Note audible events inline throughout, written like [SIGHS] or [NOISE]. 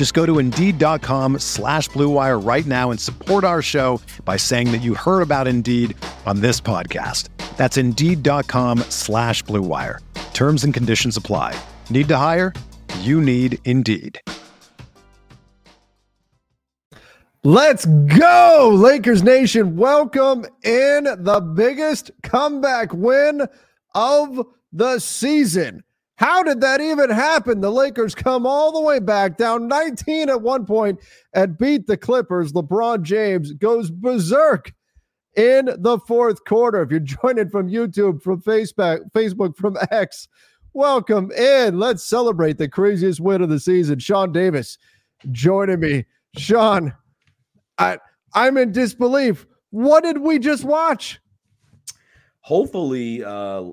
Just go to Indeed.com slash BlueWire right now and support our show by saying that you heard about Indeed on this podcast. That's Indeed.com slash BlueWire. Terms and conditions apply. Need to hire? You need Indeed. Let's go, Lakers Nation. Welcome in the biggest comeback win of the season. How did that even happen? The Lakers come all the way back down 19 at one point and beat the Clippers. LeBron James goes berserk in the fourth quarter. If you're [LAUGHS] joining from YouTube, from Facebook, Facebook, from X, welcome in. Let's celebrate the craziest win of the season. Sean Davis joining me. Sean, I I'm in disbelief. What did we just watch? Hopefully, uh,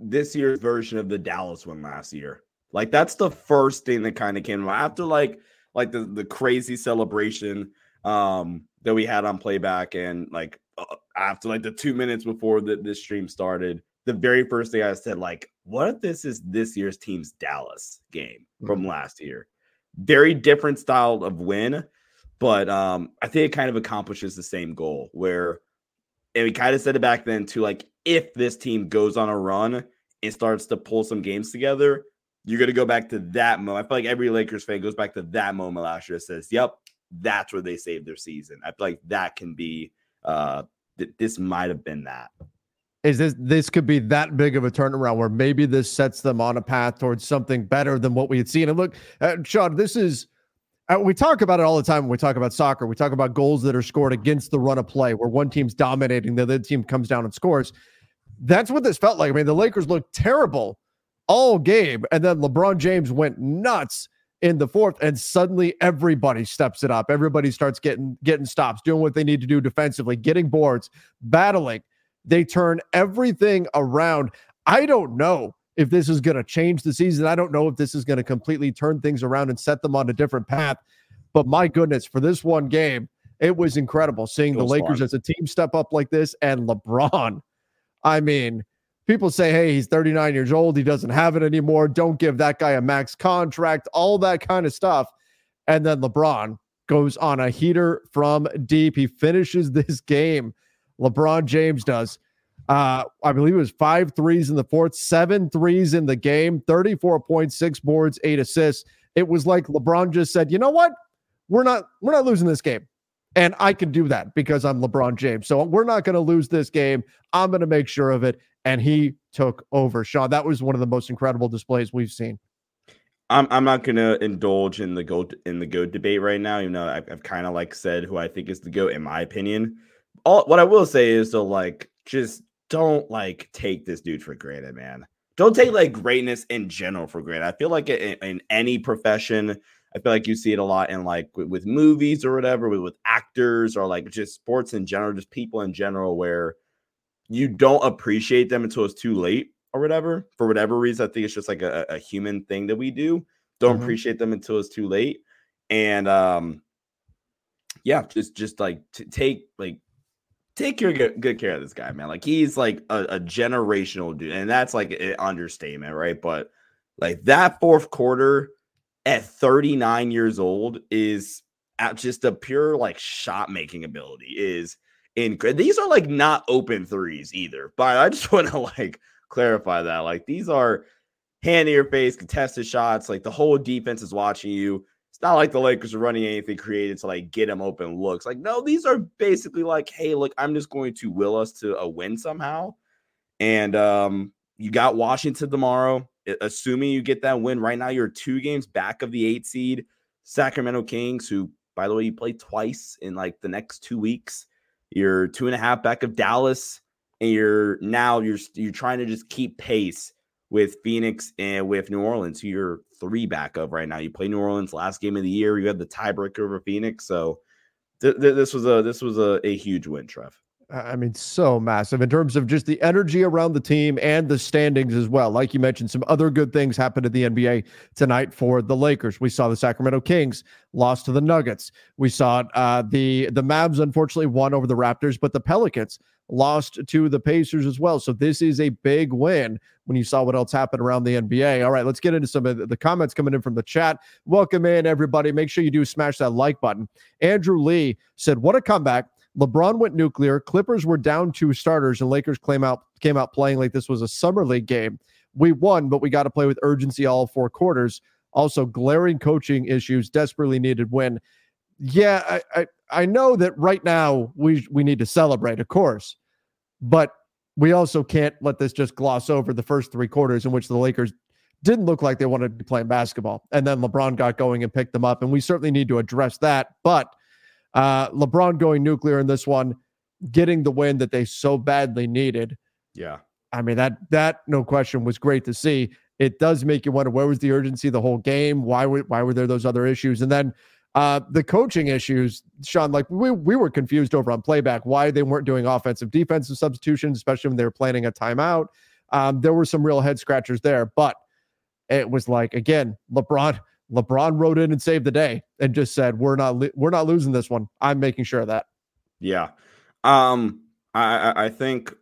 this year's version of the Dallas one last year. Like that's the first thing that kind of came after like like the the crazy celebration um that we had on playback and like uh, after like the 2 minutes before the, this stream started the very first thing I said like what if this is this year's team's Dallas game from mm-hmm. last year very different style of win but um, I think it kind of accomplishes the same goal where, and we kind of said it back then to like if this team goes on a run and starts to pull some games together, you're going to go back to that moment. I feel like every Lakers fan goes back to that moment last year. Says, "Yep, that's where they saved their season." I feel like that can be. Uh, th- this might have been that. Is this this could be that big of a turnaround where maybe this sets them on a path towards something better than what we had seen? And look, uh, Sean, this is Uh, we talk about it all the time when we talk about soccer. We talk about goals that are scored against the run of play, where one team's dominating, the other team comes down and scores. That's what this felt like. I mean, the Lakers looked terrible all game, and then LeBron James went nuts in the fourth, and suddenly everybody steps it up. Everybody starts getting getting stops, doing what they need to do defensively, getting boards, battling. They turn everything around. I don't know if this is going to change the season. I don't know if this is going to completely turn things around and set them on a different path. But my goodness, for this one game, it was incredible seeing the Lakers fun. as a team step up like this and LeBron. I mean, people say, hey, he's 39 years old. He doesn't have it anymore. Don't give that guy a max contract, all that kind of stuff. And then LeBron goes on a heater from deep. He finishes [LAUGHS] this game. LeBron James does. Uh, I believe it was five threes in the fourth, seven threes in the game, 34.6 boards, eight assists. It was like LeBron just said, you know what? We're not we're not losing this game. And I can do that because I'm LeBron James. So we're not going to lose this game. I'm going to make sure of it. And he took over. Sean, that was one of the most incredible displays we've seen. I'm I'm not gonna indulge in the goat in the goat debate right now, even though I've, I've kind of like said who I think is the goat in my opinion. All what I will say is so like just don't like take this dude for granted, man. Don't take like greatness in general for granted. I feel like in, in any profession, I feel like you see it a lot in like with, with movies or whatever, with, with actors or like just sports in general, just people in general, where you don't appreciate them until it's too late or whatever. For whatever reason, I think it's just like a, a human thing that we do. Don't mm-hmm. appreciate them until it's too late. And um, yeah, just just like to take like take your good, care of this guy, man. Like he's like a, a generational dude, and that's like an understatement, right? But like that fourth quarter at 39 years old is at just a pure like shot making ability is in these are like not open threes either but i just [LAUGHS] want to like clarify that like these are hand in your face contested shots like the whole defense is watching you not like the Lakers are running anything creative to like get them open looks. Like, no, these are basically like, hey, look, I'm just going to will us to a win somehow. And um, you got Washington tomorrow. Assuming you get that win, right now you're two games back of the eight seed Sacramento Kings, who, by the way, you play twice in like the next two weeks. You're two and a half back of Dallas, and you're now you're you're trying to just keep pace with Phoenix and with New Orleans, who you're three back of right now. You play New Orleans last game of the year. You had the tiebreaker over Phoenix, so th- th- this was a this was a, a huge win, Trev. I mean, so massive in terms of just the energy around the team and the standings as well. Like you mentioned, some other good things happened in the NBA tonight for the Lakers. We saw the Sacramento Kings lost to the Nuggets. We saw uh, the the Mavs unfortunately won over the Raptors, but the Pelicans lost to the Pacers as well. So this is a big win when you saw what else happened around the NBA. All right, let's get into some of the comments coming in from the chat. Welcome in, everybody. Make sure you do smash that like button. Andrew Lee said, What a comeback. LeBron went nuclear. Clippers were down two starters, and Lakers came out came out playing like this was a summer league game. We won, but we got to play with urgency all four quarters. Also, glaring coaching issues, desperately needed win. Yeah, I, I I know that right now we we need to celebrate, of course, but we also can't let this just gloss over the first three quarters in which the Lakers didn't look like they wanted to be playing basketball, and then LeBron got going and picked them up, and we certainly need to address that, but uh, LeBron going nuclear in this one, getting the win that they so badly needed. Yeah. I mean, that, that no question was great to see. It does make you wonder where was the urgency the whole game? Why were, why were there those other issues? And then uh, the coaching issues, Sean, like we, we were confused over on playback why they weren't doing offensive defensive substitutions, especially when they were planning a timeout. Um, there were some real head scratchers there, but it was like, again, LeBron, LeBron wrote in and saved the day and just said, "We're not we're not losing this one. I'm making sure of that." Yeah, um, I I think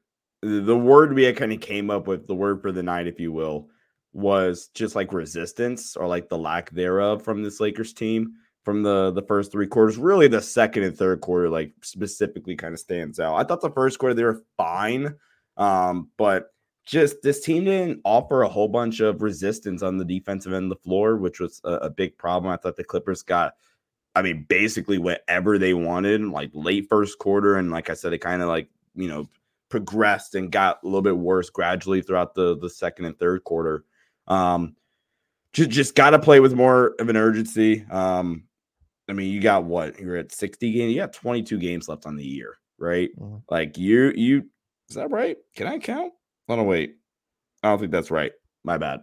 the word we kind of came up with, the word for the night, if you will, was just like resistance or like the lack thereof from this Lakers team from the the first three quarters. Really, the second and third quarter, like specifically, kind of stands out. I thought the first quarter they were fine, um, but just this team didn't offer a whole bunch of resistance on the defensive end of the floor, which was a, a big problem. I thought the Clippers got, I mean, basically whatever they wanted, like late first quarter. And like I said, it kind of like, you know, progressed and got a little bit worse gradually throughout the the second and third quarter. Um, just just got to play with more of an urgency. Um, I mean, you got what you're at 60 games, you got 22 games left on the year, right? Mm-hmm. Like you, you is that right? Can I count? Oh no, wait. I don't think that's right. My bad.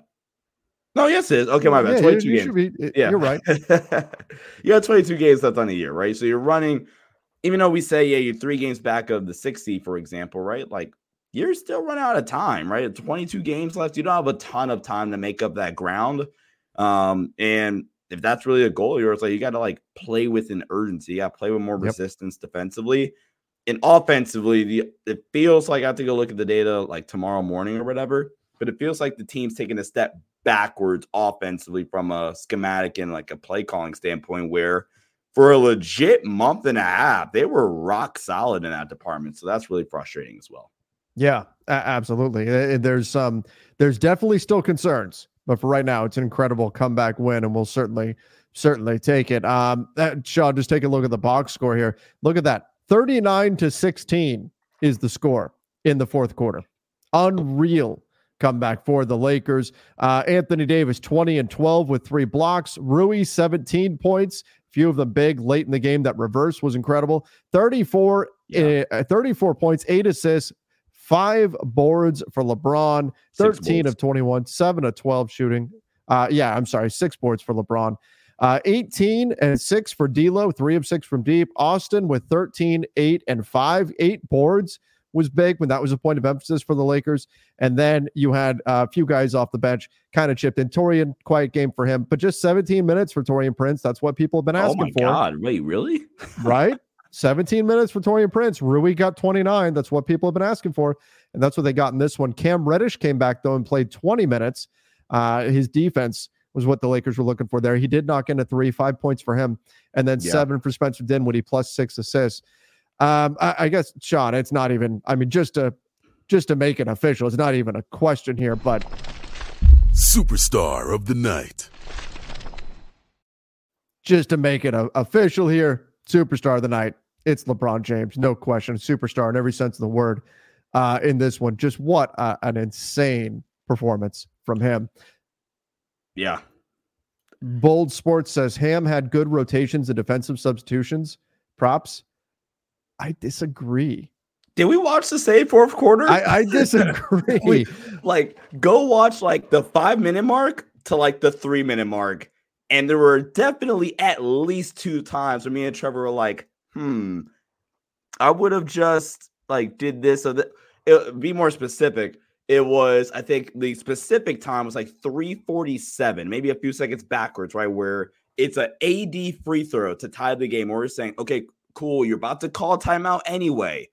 No, yes, it is. Okay, my bad. Yeah, 22 you, you games. Be, yeah, you're right. [LAUGHS] you got 22 games left on the year, right? So you're running, even though we say, yeah, you're three games back of the 60, for example, right? Like you're still running out of time, right? 22 games left. You don't have a ton of time to make up that ground. Um, and if that's really a goal, you're like you got to like play with an urgency. Yeah, play with more yep. resistance defensively and offensively, the it feels like I have to go look at the data like tomorrow morning or whatever, but it feels like the team's taking a step backwards offensively from a schematic and like a play calling standpoint where for a legit month and a half, they were rock solid in that department. So that's really frustrating as well. Yeah, absolutely. There's um there's definitely still concerns, but for right now, it's an incredible comeback win, and we'll certainly certainly take it. Um, Sean, just take a look at the box score here. Look at that. 39 to 16 is the score in the fourth quarter. Unreal comeback for the Lakers. Uh, Anthony Davis, 20 and 12 with three blocks. Rui, 17 points. Few of them big late in the game. That reverse was incredible. 34, yeah. uh, 34 points, eight assists, five boards for LeBron, 13 of 21, seven of 12 shooting. Uh, yeah, I'm sorry, six boards for LeBron. Uh, 18 and 6 for D'Lo, 3 of 6 from deep. Austin with 13, 8 and 5. Eight boards was big when that was a point of emphasis for the Lakers. And then you had a few guys off the bench kind of chipped in. Taurean, quiet game for him, but just 17 minutes for Taurean Prince. That's what people have been asking for. Oh my God. Wait, really? [LAUGHS] right? 17 minutes for Taurean Prince. Rui got 29. That's what people have been asking for. And that's what they got in this one. Cam Reddish came back, though, and played 20 minutes. Uh, his defense was what the Lakers were looking for there. He did knock in a three, five points for him, and then yeah. seven for Spencer Dinwiddie plus six assists. Um, I, I, guess Sean, it's not even. I mean, just to just to make it official, it's not even a question here. But superstar of the night, just to make it a, official here, superstar of the night. It's LeBron James, no question, superstar in every sense of the word. uh, in this one. Just what uh, an insane performance from him. Yeah. Bold Sports says Ham had good rotations and defensive substitutions. Props. I disagree. Did we watch the same fourth quarter? I, I [LAUGHS] disagree. we, like, go watch like the five minute mark to like the three minute mark. And there were definitely at least two times where me and Trevor were like, hmm, I would have just like did this or that. It, be more specific. It was, I think the specific time was like 347, maybe a few seconds backwards, right? Where it's an AD free throw to tie the game. Where we're saying, okay, cool, you're about to call timeout anyway.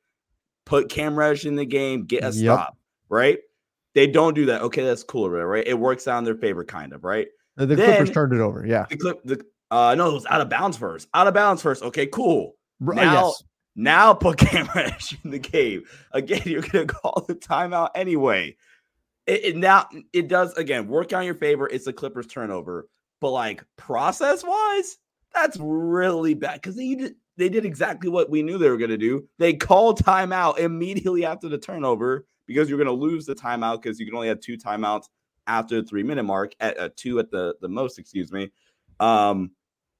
Put Cam Reddish in the game, get a yep. stop, right? They don't do that. Okay, that's cool, right? It works out in their favor, kind of, right? The, the Clippers turned it over. Yeah. The clip, the uh, no, it was out of bounds first. Out of bounds first. Okay, cool. Now, yes. now put [LAUGHS] Cam Reddish in the game. Again, [LAUGHS] you're gonna call the timeout anyway. It, it now it does again work out in your favor. It's the Clippers turnover, but like process wise, that's really bad because they did they did exactly what we knew they were gonna do. They called timeout immediately after the turnover because you're gonna lose the timeout because you can only have two timeouts after the three minute mark at uh, two at the the most. Excuse me. Um,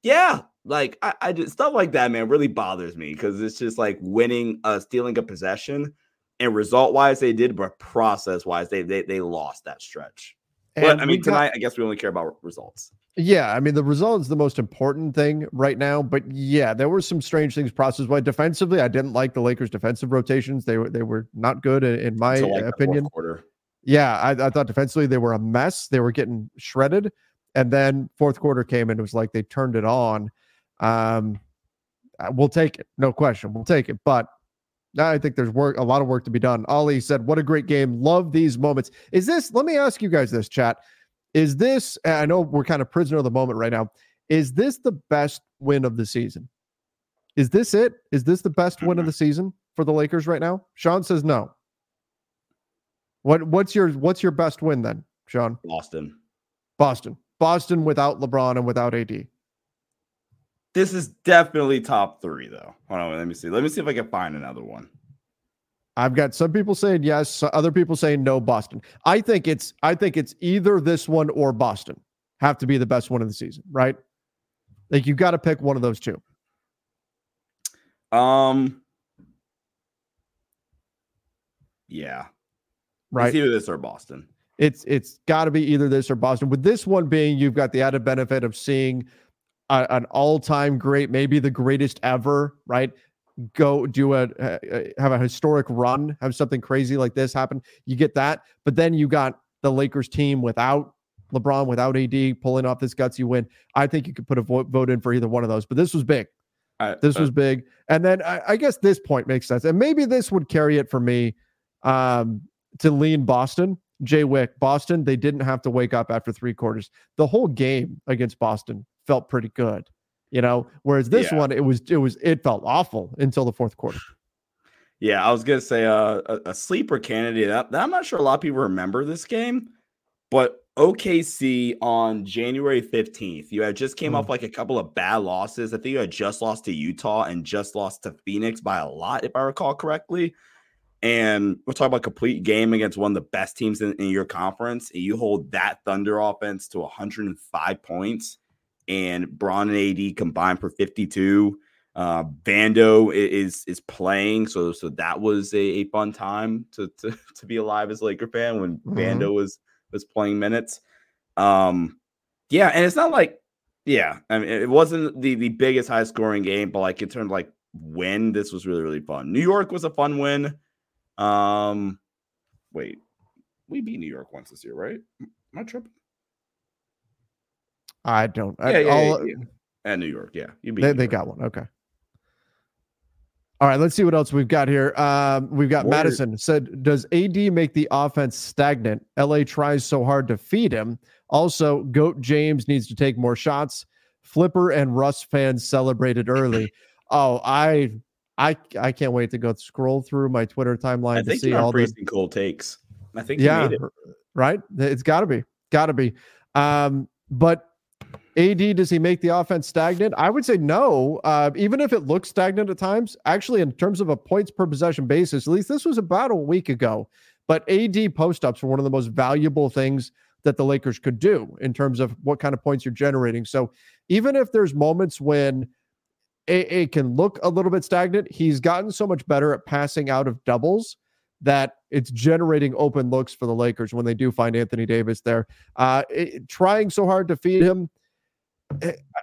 yeah, like I, I just stuff like that, man, really bothers me because it's just like winning, uh, stealing a possession, and result wise they did, but process wise they they they lost that stretch. And but I mean, tonight got, I guess we only care about results. Yeah, I mean the result is the most important thing right now. But yeah, there were some strange things process wise. Defensively, I didn't like the Lakers' defensive rotations. They were they were not good in, in my like opinion. Yeah, I, I thought defensively they were a mess. They were getting shredded. And then fourth quarter came and it was like they turned it on. Um, uh, we'll take it, no question. We'll take it. But I think there's work, a lot of work to be done. Ollie said, "What a great game! Love these moments." Is this? Let me ask you guys this, chat. Is this? I know we're kind of prisoner of the moment right now. Is this the best win of the season? Is this it? Is this the best win of the season for the Lakers right now? Sean says no. What What's your What's your best win then, Sean? Boston. Boston. Boston without LeBron and without AD. This is definitely top three, though. Hold on, let me see. Let me see if I can find another one. I've got some people saying yes, other people saying no. Boston. I think it's I think it's either this one or Boston have to be the best one of the season, right? Like you've got to pick one of those two. Um. Yeah. Right. It's either this or Boston. It's it's got to be either this or Boston. With this one being, you've got the added benefit of seeing a, an all-time great, maybe the greatest ever, right? Go do a, have a historic run, have something crazy like this happen. You get that, but then you got the Lakers team without LeBron, without AD, pulling off this gutsy win. I think you could put a vote, vote in for either one of those. But this was big. I, this was big, and then I, I, guess this point makes sense, and maybe this would carry it for me um, to lean Boston Jay Wick, Boston, they didn't have to wake up after three quarters. The whole game against Boston felt pretty good, you know. Whereas this yeah. one, it was it was it felt awful until the fourth quarter. Yeah, I was gonna say uh, a, a sleeper candidate. That, that I'm not sure a lot of people remember this game, but OKC on January 15th, you had just came mm. off like a couple of bad losses. I think you had just lost to Utah and just lost to Phoenix by a lot, if I recall correctly. And we're talking about complete game against one of the best teams in, in your conference. And you hold that Thunder offense to 105 points, and Bron and AD combined for 52. Uh, Vando is is playing, so so that was a, a fun time to, to [LAUGHS] to be alive as a Laker fan when mm-hmm. Vando was was playing minutes. Um, yeah, and it's not like yeah, I mean it wasn't the the biggest high scoring game, but like in terms of like when this was really really fun. New York was a fun win. Um, wait, we beat New York once this year, right? Am I tripping? I don't. Yeah, I, yeah, yeah. At New York, yeah, you beat. They, they got one. Okay. All right, let's see what else we've got here. Um, we've got Warrior. Madison said, "Does AD make the offense stagnant? LA tries so hard to feed him. Also, Goat James needs to take more shots. Flipper and Russ fans celebrated early. [LAUGHS] oh, I I I can't wait to go scroll through my Twitter timeline to see all the cold takes. I think yeah, right. It's got to be, got to be. Um, but AD, does he make the offense stagnant? I would say no. Uh, even if it looks stagnant at times, actually, in terms of a points per possession basis, at least this was about a week ago. But AD post ups were one of the most valuable things that the Lakers could do in terms of what kind of points you're generating. So even if there's moments when AA can look a little bit stagnant, he's gotten so much better at passing out of doubles that it's generating open looks for the Lakers when they do find Anthony Davis there. Uh, it, trying so hard to feed him,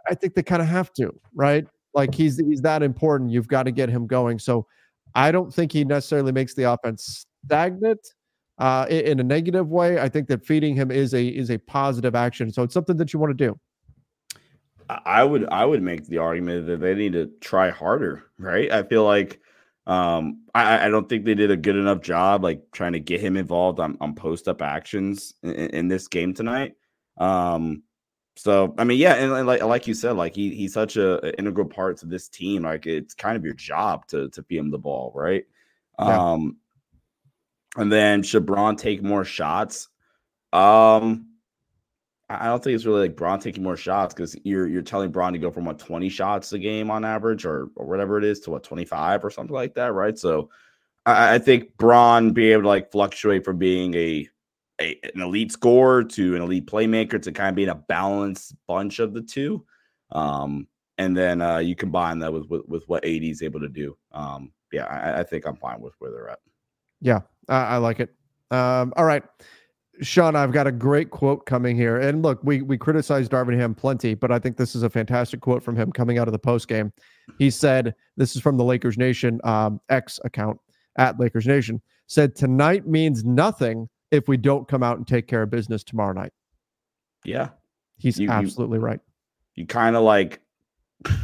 I think they kind of have to, right? Like he's he's that important. You've got to get him going. So I don't think he necessarily makes the offense stagnant uh, in a negative way. I think that feeding him is a is a positive action. So it's something that you want to do. I would I would make the argument that they need to try harder, right? I feel like um, I, I, don't think they did a good enough job, like trying to get him involved on, on post up actions in, in, this game tonight. Um, so I mean, yeah, and, and, like like you said, like he he's such a, a, integral part to this team. Like it's kind of your job to to feed him the ball, right? Yeah. Um, and then should Bron take more shots? Um, I don't think it's really like Bron taking more shots because you're you're telling Bron to go from what 20 shots a game on average or, or whatever it is to what 25 or something like that, right? So I, I think Bron being able to like fluctuate from being a, a an elite scorer to an elite playmaker to kind of being a balanced bunch of the two. Um, and then uh, you combine that with, with, with what AD is able to do. Um, yeah, I, I, think I'm fine with where they're at. Yeah, I, I like it. Um, all right. Sean, I've got a great quote coming here. And look, we we criticized Darvin Ham plenty, but I think this is a fantastic quote from him coming out of the post game. He said, "This is from the Lakers Nation um, X account at Lakers Nation." Said tonight means nothing if we don't come out and take care of business tomorrow night. Yeah, he's you, absolutely you, right. You kind of like. [LAUGHS] I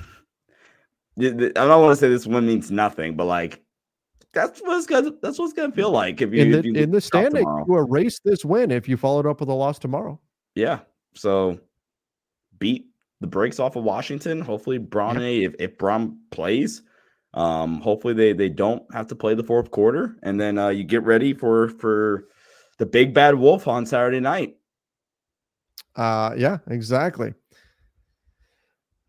don't want to say this one means nothing, but like that's what's gonna that's what's gonna feel like if you in the, if you in the standing you erase this win if you followed up with a loss tomorrow. Yeah. So beat the brakes off of Washington. Hopefully Bron yeah. if, if Bron plays, um, hopefully they they don't have to play the fourth quarter. And then uh, you get ready for for the big bad wolf on Saturday night. Uh yeah, exactly.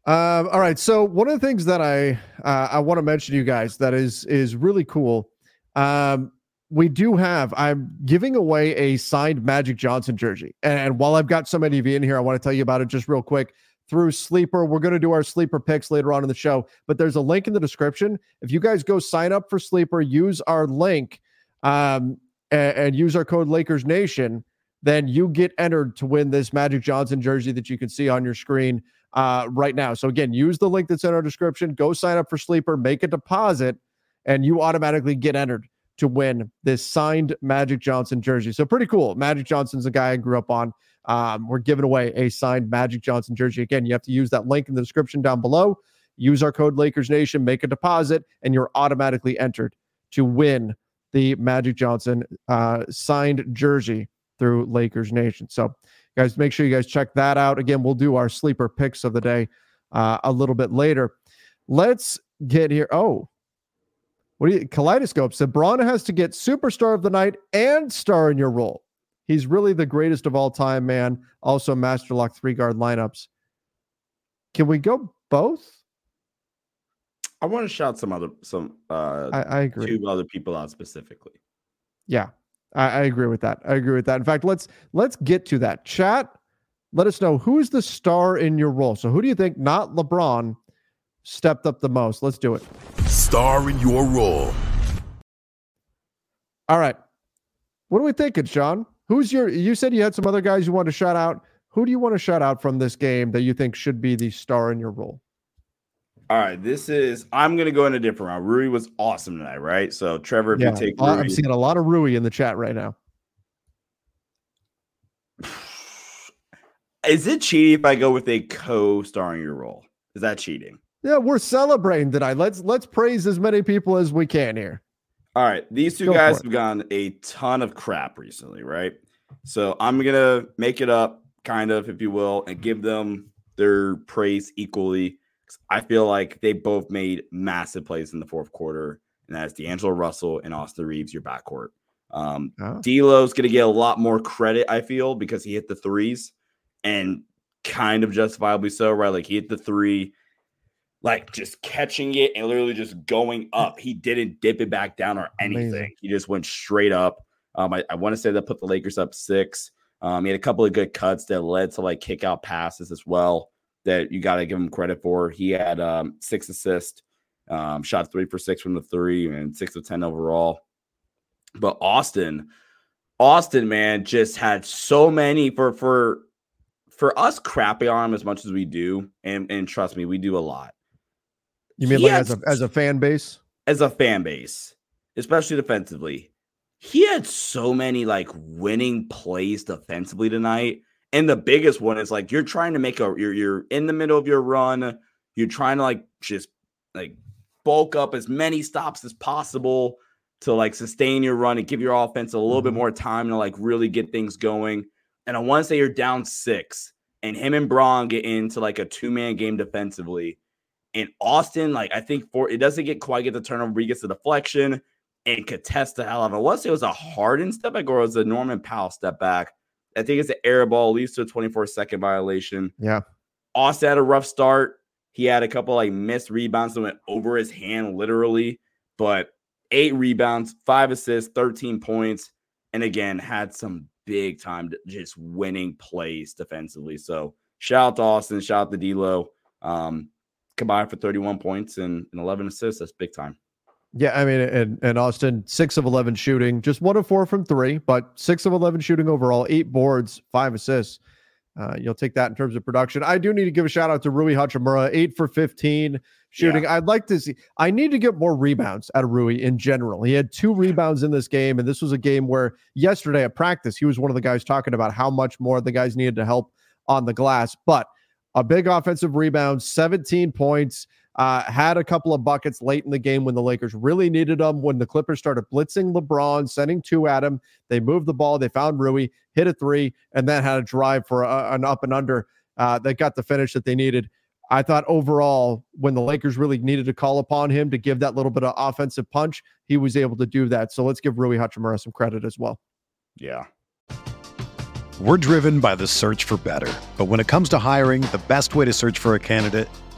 Um, all right. So one of the things that I uh, I want to mention to you guys that is is really cool. Um, we do have. I'm giving away a signed Magic Johnson jersey, and while I've got so many of you in here, I want to tell you about it just real quick. Through Sleeper, we're going to do our Sleeper picks later on in the show, but there's a link in the description. If you guys go sign up for Sleeper, use our link, um, and, and use our code Lakers Nation, then you get entered to win this Magic Johnson jersey that you can see on your screen uh, right now. So again, use the link that's in our description. Go sign up for Sleeper, make a deposit, and you automatically get entered to win this signed Magic Johnson jersey. So pretty cool. Magic Johnson's a guy I grew up on. Um, we're giving away a signed Magic Johnson jersey. Again, you have to use that link in the description down below. Use our code Lakers Nation, make a deposit, and you're automatically entered to win the Magic Johnson uh, signed jersey through Lakers Nation. So guys, make sure you guys check that out. Again, we'll do our sleeper picks of the day uh, a little bit later. Let's get here. Oh, what do you kaleidoscope said Bron has to get superstar of the night and star in your role. He's really the greatest of all time, man. Also, master lock three guard lineups. Can we go both? I want to shout some other some uh I, I agree. two other people out specifically. Yeah. I, I agree with that. I agree with that. In fact, let's let's get to that. Chat, let us know who is the star in your role. So who do you think, not LeBron, stepped up the most? Let's do it. Star in your role. All right. What are we thinking, Sean? Who's your you said you had some other guys you want to shout out. Who do you want to shout out from this game that you think should be the star in your role? All right, this is. I'm gonna go in a different round. Rui was awesome tonight, right? So Trevor, if yeah, you take, Rui, I'm seeing a lot of Rui in the chat right now. [SIGHS] Is it cheating if I go with a co-starring your role? Is that cheating? Yeah, we're celebrating tonight. Let's let's praise as many people as we can here. All right, these two go guys have gotten a ton of crap recently, right? So I'm gonna make it up, kind of, if you will, and give them their praise equally. I feel like they both made massive plays in the fourth quarter, and that's D'Angelo Russell and Austin Reaves, your backcourt. Um, oh. D'Lo's going to get a lot more credit, I feel, because he hit the threes, and kind of justifiably so, right? Like he hit the three, like just catching it and literally just going up. He didn't dip it back down or anything. Amazing. He just went straight up. Um, I, I want to say that put the Lakers up six. Um, he had a couple of good cuts that led to like kick out passes as well that you got to give him credit for. He had um, six assists, um, shot three for six from the three, and six of 10 overall. But Austin, Austin, man, just had so many for for for us crapping on him as much as we do, and and trust me, we do a lot. You mean he like as a as a fan base? As a fan base, especially defensively. He had so many like winning plays defensively tonight. And the biggest one is like you're trying to make a you're you're in the middle of your run, you're trying to like just like bulk up as many stops as possible to like sustain your run and give your offense a little mm-hmm. bit more time to like really get things going. And I want to say you're down six, and him and Bron get into like a two man game defensively. And Austin, like I think for it doesn't get quite get the turnover, he gets the deflection and contest the hell out of it. I want to say it was a Harden step back or it was a Norman Powell step back. I think it's an air ball, leads to a 24 second violation. Yeah. Austin had a rough start. He had a couple like missed rebounds that went over his hand, literally, but eight rebounds, five assists, 13 points, and again had some big time just winning plays defensively. So shout out to Austin, shout out to D'Lo. Um, combined for 31 points and, and 11 assists. That's big time. Yeah, I mean, and, and Austin, six of 11 shooting, just one of four from three, but six of 11 shooting overall, eight boards, five assists. Uh, you'll take that in terms of production. I do need to give a shout out to Rui Hachimura, eight for 15 shooting. Yeah. I'd like to see, I need to get more rebounds out of Rui in general. He had two rebounds in this game, and this was a game where yesterday at practice, he was one of the guys talking about how much more the guys needed to help on the glass. But a big offensive rebound, 17 points. Uh, had a couple of buckets late in the game when the Lakers really needed them. When the Clippers started blitzing LeBron, sending two at him, they moved the ball. They found Rui, hit a three, and then had a drive for a, an up and under uh, that got the finish that they needed. I thought overall, when the Lakers really needed to call upon him to give that little bit of offensive punch, he was able to do that. So let's give Rui Hachimura some credit as well. Yeah. We're driven by the search for better. But when it comes to hiring, the best way to search for a candidate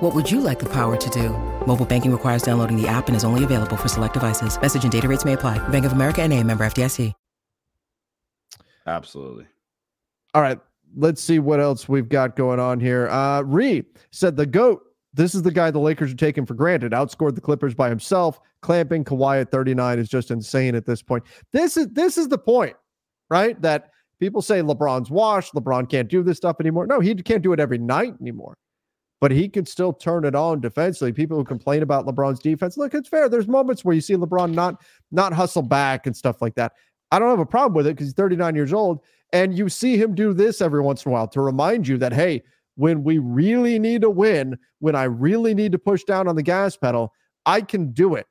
What would you like the power to do? Mobile banking requires downloading the app and is only available for select devices. Message and data rates may apply. Bank of America and a member FDIC. Absolutely. All right. Let's see what else we've got going on here. Uh, Ree said the GOAT. This is the guy the Lakers are taking for granted. Outscored the Clippers by himself. Clamping Kawhi at 39 is just insane at this point. This is this is the point, right? That – People say LeBron's washed. LeBron can't do this stuff anymore. No, he can't do it every night anymore. But he can still turn it on defensively. People who complain about LeBron's defense, look, it's fair. There's moments where you see LeBron not not hustle back and stuff like that. I don't have a problem with it because he's 39 years old, and you see him do this every once in a while to remind you that hey, when we really need to win, when I really need to push down on the gas pedal, I can do it.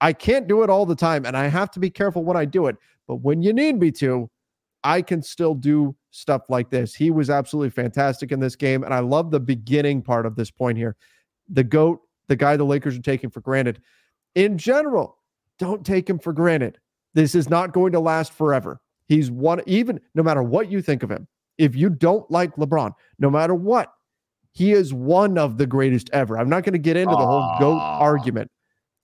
I can't do it all the time, and I have to be careful when I do it. But when you need me to, I can still do stuff like this. He was absolutely fantastic in this game. And I love the beginning part of this point here. the GOAT, the guy the Lakers are taking for granted. In general, don't take him for granted. This is not going to last forever. He's one, even no matter what you think of him. If you don't like LeBron, no matter what, he is one of the greatest ever. I'm not going to get into the whole GOAT argument,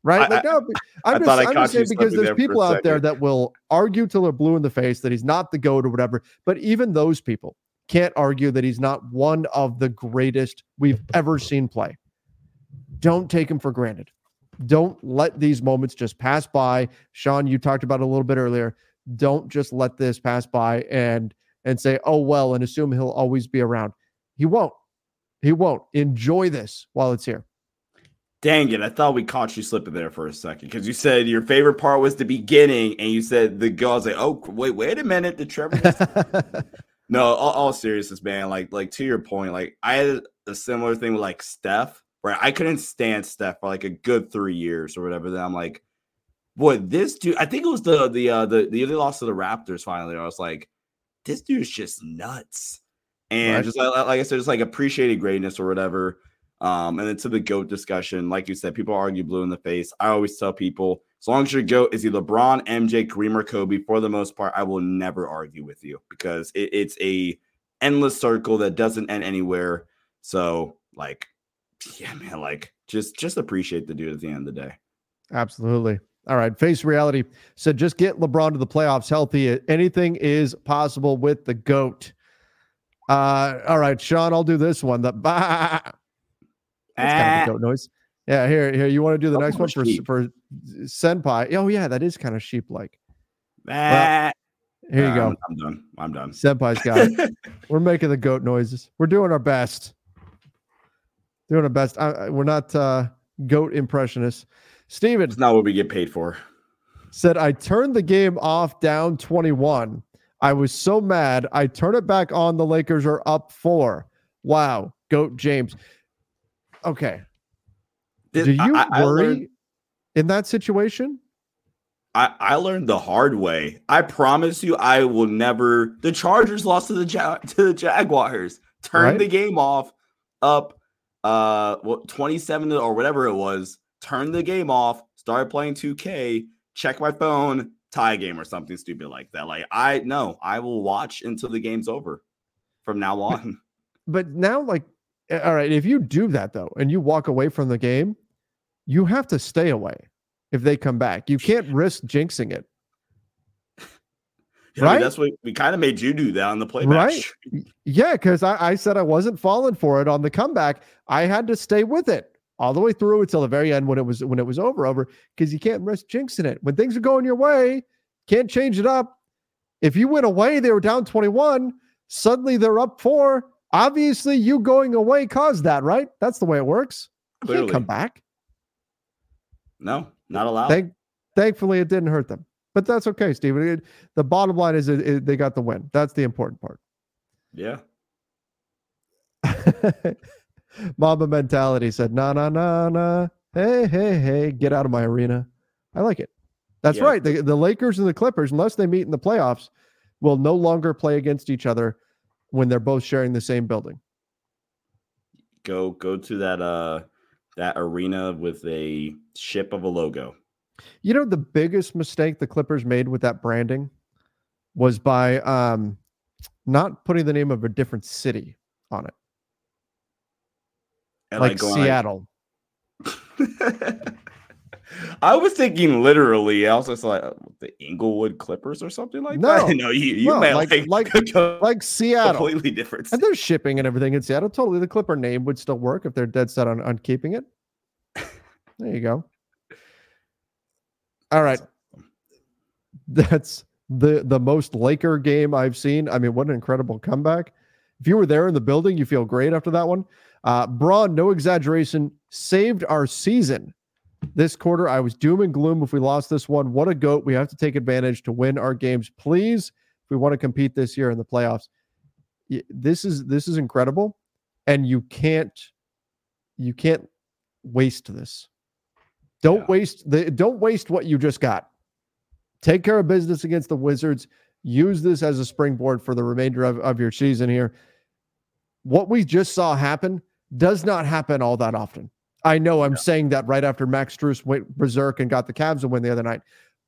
right? I- Like, no, I'm I just, thought I I'm just saying because there's there people out there that will argue till they're blue in the face that he's not the GOAT or whatever. But even those people can't argue that he's not one of the greatest we've ever seen play. Don't take him for granted. Don't let these moments just pass by. Sean, you talked about it a little bit earlier. Don't just let this pass by and and say, "Oh well," and assume he'll always be around. He won't. He won't. Enjoy this while it's here. Dang it! I thought we caught you slipping there for a second because you said your favorite part was the beginning, and you said the girls like, "Oh, wait, wait a minute, the Trevor." [LAUGHS] no, all, all seriousness, man. Like, like to your point, like I had a similar thing with like Steph, where I couldn't stand Steph for like a good three years or whatever. Then I'm like, boy, this dude. I think it was the the uh, the the other loss to the Raptors. Finally, I was like, this dude's just nuts, and Right. just like, like I said, just like appreciated greatness or whatever. Um, and then to the GOAT discussion, like you said, people argue blue in the face. I always tell people, as long as your GOAT is either LeBron, MJ, Kareem, or Kobe, for the most part, I will never argue with you because it, it's a endless circle that doesn't end anywhere. So, like, yeah, man, like just just appreciate the dude at the end of the day. Absolutely. All right. Face reality said just get LeBron to the playoffs healthy. Anything is possible with the GOAT. Uh, all right, Sean, I'll do this one. The [LAUGHS] bah. That's kind of a goat noise. Yeah, here, here. You want to do the next one for sheep. for Senpai? Oh yeah, that is kind of sheep like. Ah. Here you go. I'm, I'm done. I'm done. Senpai's got it. [LAUGHS] We're making the goat noises. We're doing our best. Doing our best. I, I- we're not uh, goat impressionists. Steven, It's not what we get paid for. said, I turned the game off down 21. I was so mad. I turn it back on. The Lakers are up four. Wow. Goat James. Okay. This- Do you I- I- I worry learned- in that situation? I, I learned the hard way. I promise you, I will never. The Chargers lost to the ja- [LAUGHS] to the Jaguars. Turned Right. the game off, up, uh, what twenty seven or whatever it was. Turned the game off. Started playing two K. Check my phone. Tie game or something stupid like that. Like I no, I will watch until the game's over. From now on, But now, like, all right, if you do that though, and you walk away from the game, you have to stay away if they come back. You can't [LAUGHS] risk jinxing it. Yeah, I mean, Right? that's what we kind of made you do that on the playback. Right. Yeah, because I, I said I wasn't falling for it on the comeback. I had to stay with it all the way through until the very end when it was when it was over over because you can't risk jinxing it. When things are going your way, can't change it up. If you went away, they were down 21, suddenly they're up four. Obviously, you going away caused that, right? That's the way it works. You can't come back. No, not allowed. Thank, thankfully, it didn't hurt them. But that's okay, Steven. It- the bottom line is it, it- they got the win. That's the important part. yeah. [LAUGHS] Mama mentality said, "Na na na na, hey hey hey, get out of my arena." I like it. That's Yeah. right. The, the Lakers and the Clippers, unless they meet in the playoffs, will no longer play against each other when they're both sharing the same building. go go to that uh that arena with a ship of a logo. You know, the biggest mistake the Clippers made with that branding was by um, not putting the name of a different city on it, And like, going Seattle. [LAUGHS] I was thinking literally. I was just like uh, the Inglewood Clippers or something like [LAUGHS] No, that. No, you you no, meant like- like like- [LAUGHS] like like Seattle. completely different. And there's shipping and everything in Seattle. Totally, the Clipper name would still work if they're dead set on, on keeping it. [LAUGHS] There you go. All right, that's the the most Laker game I've seen. I mean, what an incredible comeback! If you were there in the building, you feel great after that one. Uh, Bron, no exaggeration, saved our season this quarter. I was doom and gloom if we lost this one. What a goat! We have to take advantage to win our games, please. If we want to compete this year in the playoffs this is this is incredible and you can't you can't waste this don't Yeah. waste the don't waste what you just got take care of business against the wizards use this as a springboard for the remainder of, of your season here what we just saw happen does not happen all that often I know I'm yeah. saying that right after Max Strus went berserk and got the Cavs a win the other night,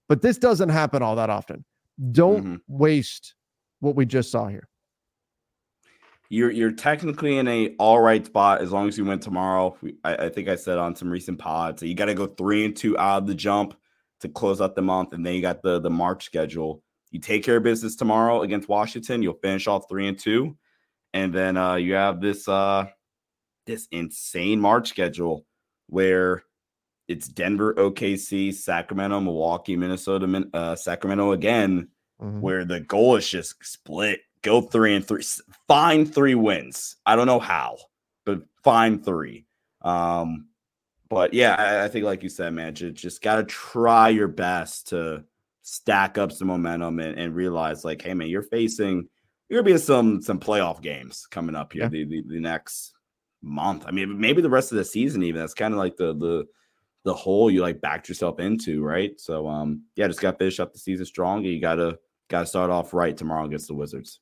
but this doesn't happen all that often. Don't mm-hmm. waste what we just saw here. You're you're technically in a all right spot as long as you win tomorrow. I, I think I said on some recent pods, so you got to go three and two out of the jump to close out the month, and then you got the the March schedule. You take care of business tomorrow against Washington, you'll finish off three and two, and then uh, you have this uh, this insane March schedule where it's Denver, OKC, Sacramento, Milwaukee, Minnesota, uh, Sacramento again, mm-hmm. where the goal is just split. Go three and three, find three wins. I don't know how, but find three. Um, but yeah, I, I think like you said, man, just, just got to try your best to stack up some momentum and, and, realize, like, hey, man, you're facing you're gonna be some some playoff games coming up here yeah. the, the, the next month. I mean, maybe the rest of the season even. That's kind of like the the the hole you like backed yourself into, right? So um yeah, just got to finish up the season strong. You gotta gotta start off right tomorrow against the Wizards.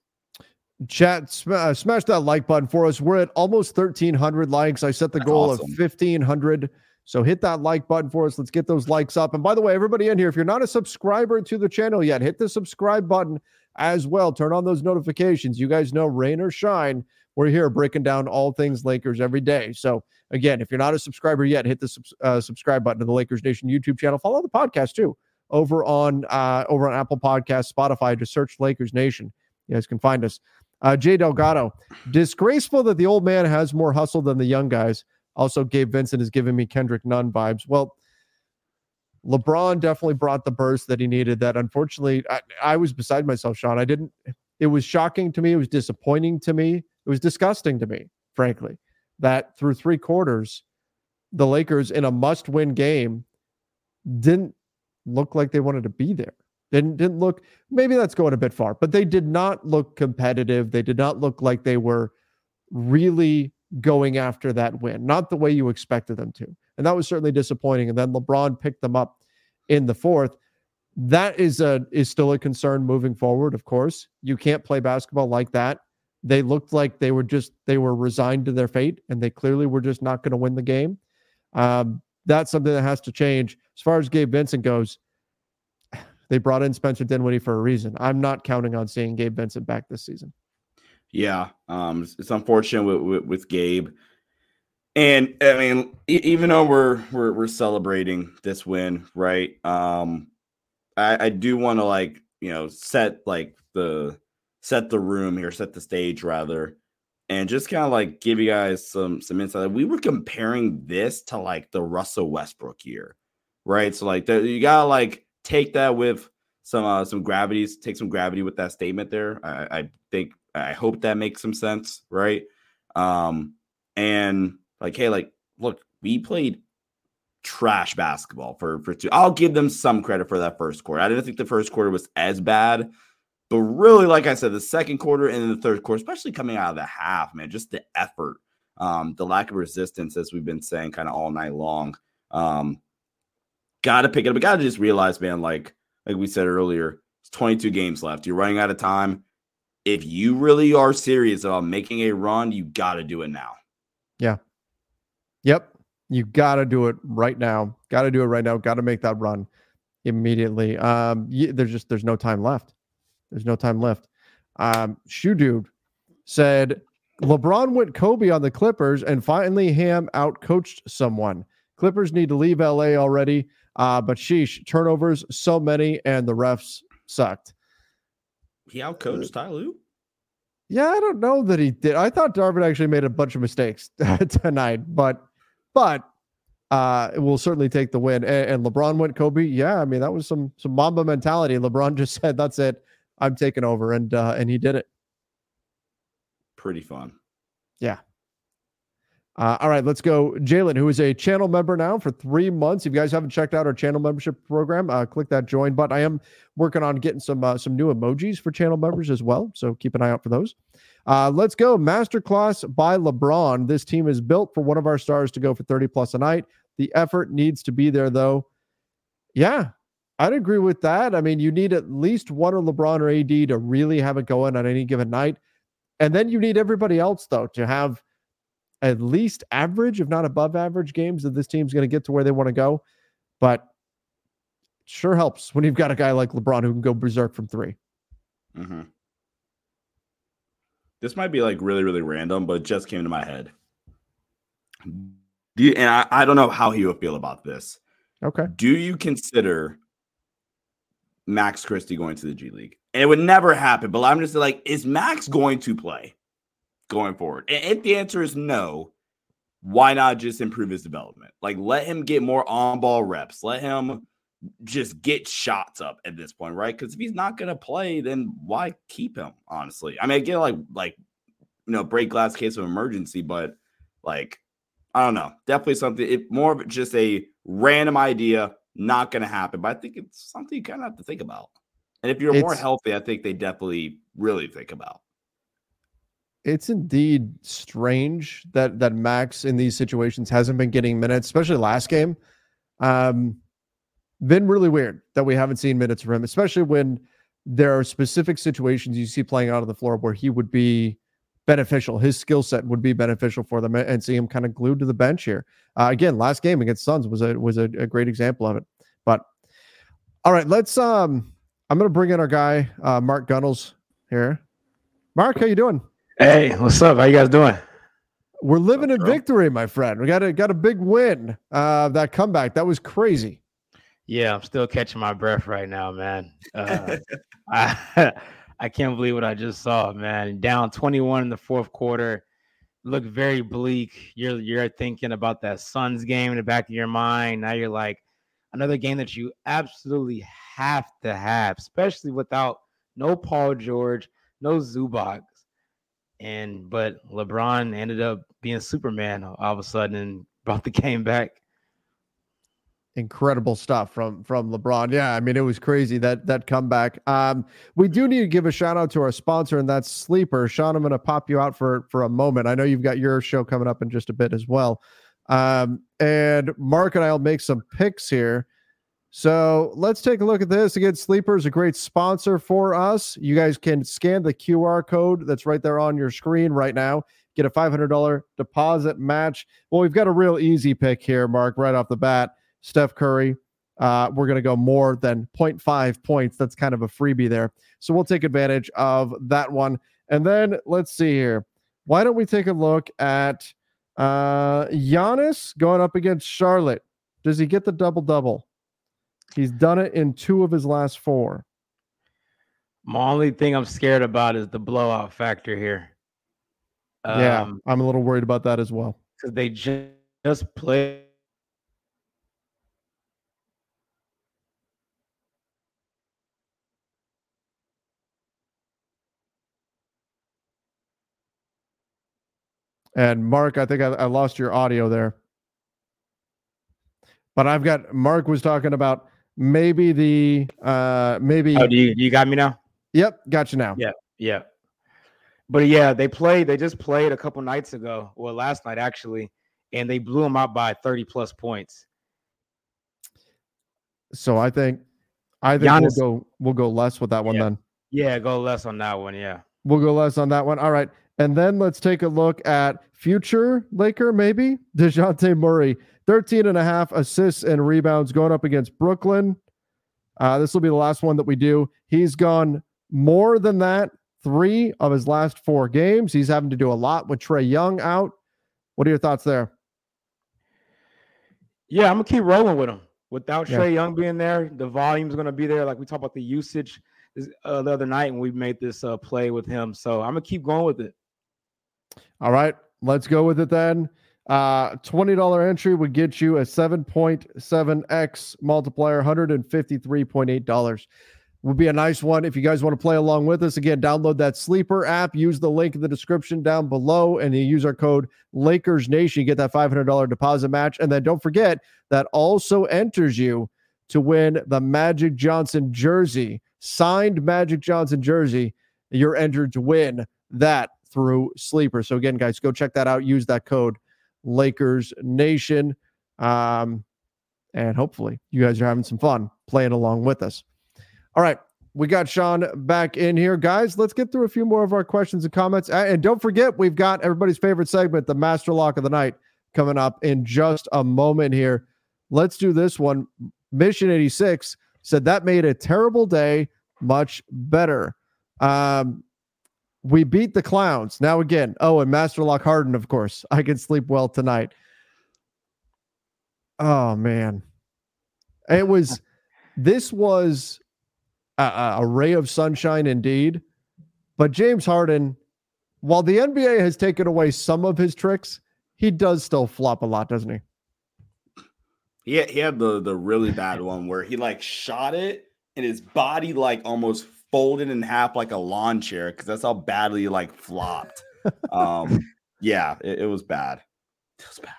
Chat, sm- uh, smash that like button for us. We're at almost 1,300 likes. I set the That's goal awesome. of 1,500. So hit that like button for us. Let's get those likes up. And by the way, everybody in here, if you're not a subscriber to the channel yet, hit the subscribe button as well. Turn on those notifications. You guys know, rain or shine, we're here breaking down all things Lakers every day. So, again, if you're not a subscriber yet, hit the uh, subscribe button to the Lakers Nation YouTube channel. Follow the podcast too over on uh, over on Apple Podcasts, Spotify. Just search Lakers Nation. You guys can find us. Uh, Jay Delgado, disgraceful that the old man has more hustle than the young guys. Also, Gabe Vincent is giving me Kendrick Nunn vibes. Well, LeBron definitely brought the burst that he needed. That unfortunately, I, I was beside myself, Sean. I didn't. It was shocking to me. It was disappointing to me. It was disgusting to me, frankly, that through three quarters, the Lakers in a must win game didn't look like they wanted to be there. Didn't didn't look maybe that's going a bit far, but they did not look competitive. They did not look like they were really going after that win, not the way you expected them to. And that was certainly disappointing. And then LeBron picked them up in the fourth. That is a is still a concern moving forward, of course. You can't play basketball like that they looked like they were just they were resigned to their fate, and they clearly were just not going to win the game. Um, that's something that has to change. As far as Gabe Vincent goes, [SIGHS] they brought in Spencer Dinwiddie for a reason. I'm not counting on seeing Gabe Vincent back this season. Yeah, um, it's unfortunate with, with, with Gabe. And I mean, even though we're we're we're celebrating this win, right? Um, I, I do want to like you know set like the set the room here, set the stage rather, and just kind of like give you guys some some insight. We were comparing this to like the Russell Westbrook year, right? So like the, you gotta like take that with some uh, some gravities, take some gravity with that statement there. I, I think I hope that makes some sense, right? Um, and like, hey, like, look, we played trash basketball for for two. I'll give them some credit for that first quarter. I didn't think the first quarter was as bad, but really, like I said, the second quarter and the third quarter, especially coming out of the half, man, just the effort, um, the lack of resistance, as we've been saying kind of all night long. Um, gotta pick it up. Gotta just realize, man, like like we said earlier, it's 22 games left. You're running out of time. If you really are serious about making a run, you gotta do it now. Yeah. Yep. You gotta do it right now. Gotta do it right now. Gotta make that run immediately. Um, there's just there's no time left. There's no time left. Um, Shoe Dude said LeBron went Kobe on the Clippers and finally Ham out coached someone. Clippers need to leave LA already. Uh, but sheesh, turnovers so many, and the refs sucked. He out coached Ty Lue? Yeah, I don't know that he did. I thought Darvin actually made a bunch of mistakes [LAUGHS] tonight, but but uh will certainly take the win. And, and, LeBron went Kobe. Yeah, I mean that was some some Mamba mentality. LeBron just said, "That's it. I'm taking over, and uh, and he did it. Pretty fun. Yeah. Uh, all right, let's go. Jalen, who is a channel member now for three months. If you guys haven't checked out our channel membership program, uh, click that join button. I am working on getting some uh, some new emojis for channel members as well, so keep an eye out for those. Uh, let's go. Masterclass by LeBron. This team is built for one of our stars to go for 30 plus a night. The effort needs to be there, though. Yeah, I'd agree with that. I mean, you need at least one or LeBron or AD to really have it going on any given night. And then you need everybody else, though, to have at least average, if not above average games that this team's going to get to where they want to go. But sure helps when you've got a guy like LeBron who can go berserk from 3 mm-hmm. This might be like really, really random, but it just came to my head. Do you, and I, I don't know how he would feel about this. Okay. Do you consider Max Christie going to the G League? And it would never happen, but I'm just like, is Max going to play going forward? And if the answer is no, why not just improve his development? Like, let him get more on ball reps. Let him just get shots up at this point, right? Because if he's not going to play, then why keep him? Honestly, I mean, I get like like you know break glass case of emergency, but like I don't know, definitely something. It more of just a random idea, not going to happen. But I think it's something you kind of have to think about. And if you're it's, more healthy, I think they definitely really think about. It's indeed strange that that Max in these situations hasn't been getting minutes, especially last game. Um, been really weird that we haven't seen minutes from him, especially when there are specific situations you see playing out on the floor where he would be beneficial. His skill set would be beneficial for them, and see him kind of glued to the bench here. Uh, again, last game against Suns was a was a, a, great example of it. But all right, let's. Um, I'm going to bring in our guy uh, Mark Gunnels here. Mark, how you doing? Hey, what's up? How you guys doing? We're living in victory, my friend. We got a got a big win. Uh, that comeback that was crazy. Yeah, I'm still catching my breath right now, man. Uh, [LAUGHS] [LAUGHS] I I can't believe what I just saw, man. Down 21 in the fourth quarter, looked very bleak. You're you're thinking about that Suns game in the back of your mind. Now you're like another game that you absolutely have to have, especially without no Paul George, no Zubac. And but LeBron ended up being Superman all of a sudden and brought the [LAUGHS] game back incredible stuff from from LeBron. Yeah, I mean it was crazy that that comeback. Um, we do need to give a shout out to our sponsor, and that's Sleeper. Sean, I'm going to pop you out for for a moment. I know you've got your show coming up in just a bit as well. Um, and Mark and I'll make some picks here. So let's take a look at this. Again, Sleeper is a great sponsor for us. You guys can scan the QR code that's right there on your screen right now. Get a $500 deposit match. Well, we've got a real easy pick here, Mark, right off the bat. Steph Curry. Uh, we're going to go more than 0.5 points. That's kind of a freebie there. So we'll take advantage of that one. And then let's see here. Why don't we take a look at uh, Giannis going up against Charlotte? Does he get the double double? He's done it in two of his last four. My only thing I'm scared about is the blowout factor here. Um, yeah, I'm a little worried about that as well. Because they just played And Mark, I think I, I lost your audio there. But I've got Mark was talking about maybe the uh maybe Oh, do you you got me now? Yep, got you now. Yeah, yeah. But yeah, they played, they just played a couple nights ago, well, last night actually, and they blew them out by 30 plus points. So I think I think Giannis, we'll go we'll go less with that one yeah. then. Yeah, go less on that one. Yeah. We'll go less on that one. All right. And then let's take a look at future Laker, maybe [LAUGHS] Dejounte Murray, 13 and a half assists and rebounds going up against Brooklyn. Uh, this will be the last one that we do. He's gone more than that, three of his last four games. He's having to do a lot with Trae Young out. What are your thoughts there? Yeah, I'm gonna keep rolling with him. Without yeah. Trae Young being there, the volume's gonna be there. Like we talked about the usage uh, the other night when we made this uh, play with him. So I'm gonna keep going with it. All right, let's go with it then. Uh, $20 entry would get you a 7.7x multiplier, $153.8 would be a nice one if you guys want to play along with us. Again, download that Sleeper app, use the link in the description down below, and you use our code Lakers Nation. You get that $500 deposit match. And then don't forget that also enters you to win the Magic Johnson jersey, signed Magic Johnson jersey. You're entered to win that through Sleeper. So again, guys, go check that out. Use that code Lakers Nation. Um, and hopefully you guys are having some fun playing along with us. All right, We got Sean back in here, guys. Let's get through a few more of our questions and comments. And don't forget, we've got everybody's favorite segment, the Master Lock of the Night, coming up in just a moment here. Let's do this one. Mission 86 said that made a terrible day much better. Um, we beat the clowns. Now again, oh, and Master Lock Harden, of course. I can sleep well tonight. Oh man. It was this was a, a ray of sunshine indeed. But James Harden, while the NBA has taken away some of his tricks, he does still flop a lot, doesn't he? He had, he had the the really bad one where he like shot it and his body like almost folded in half like a lawn chair because that's how badly he like flopped. [LAUGHS] um, yeah, it, it, was bad. It was bad.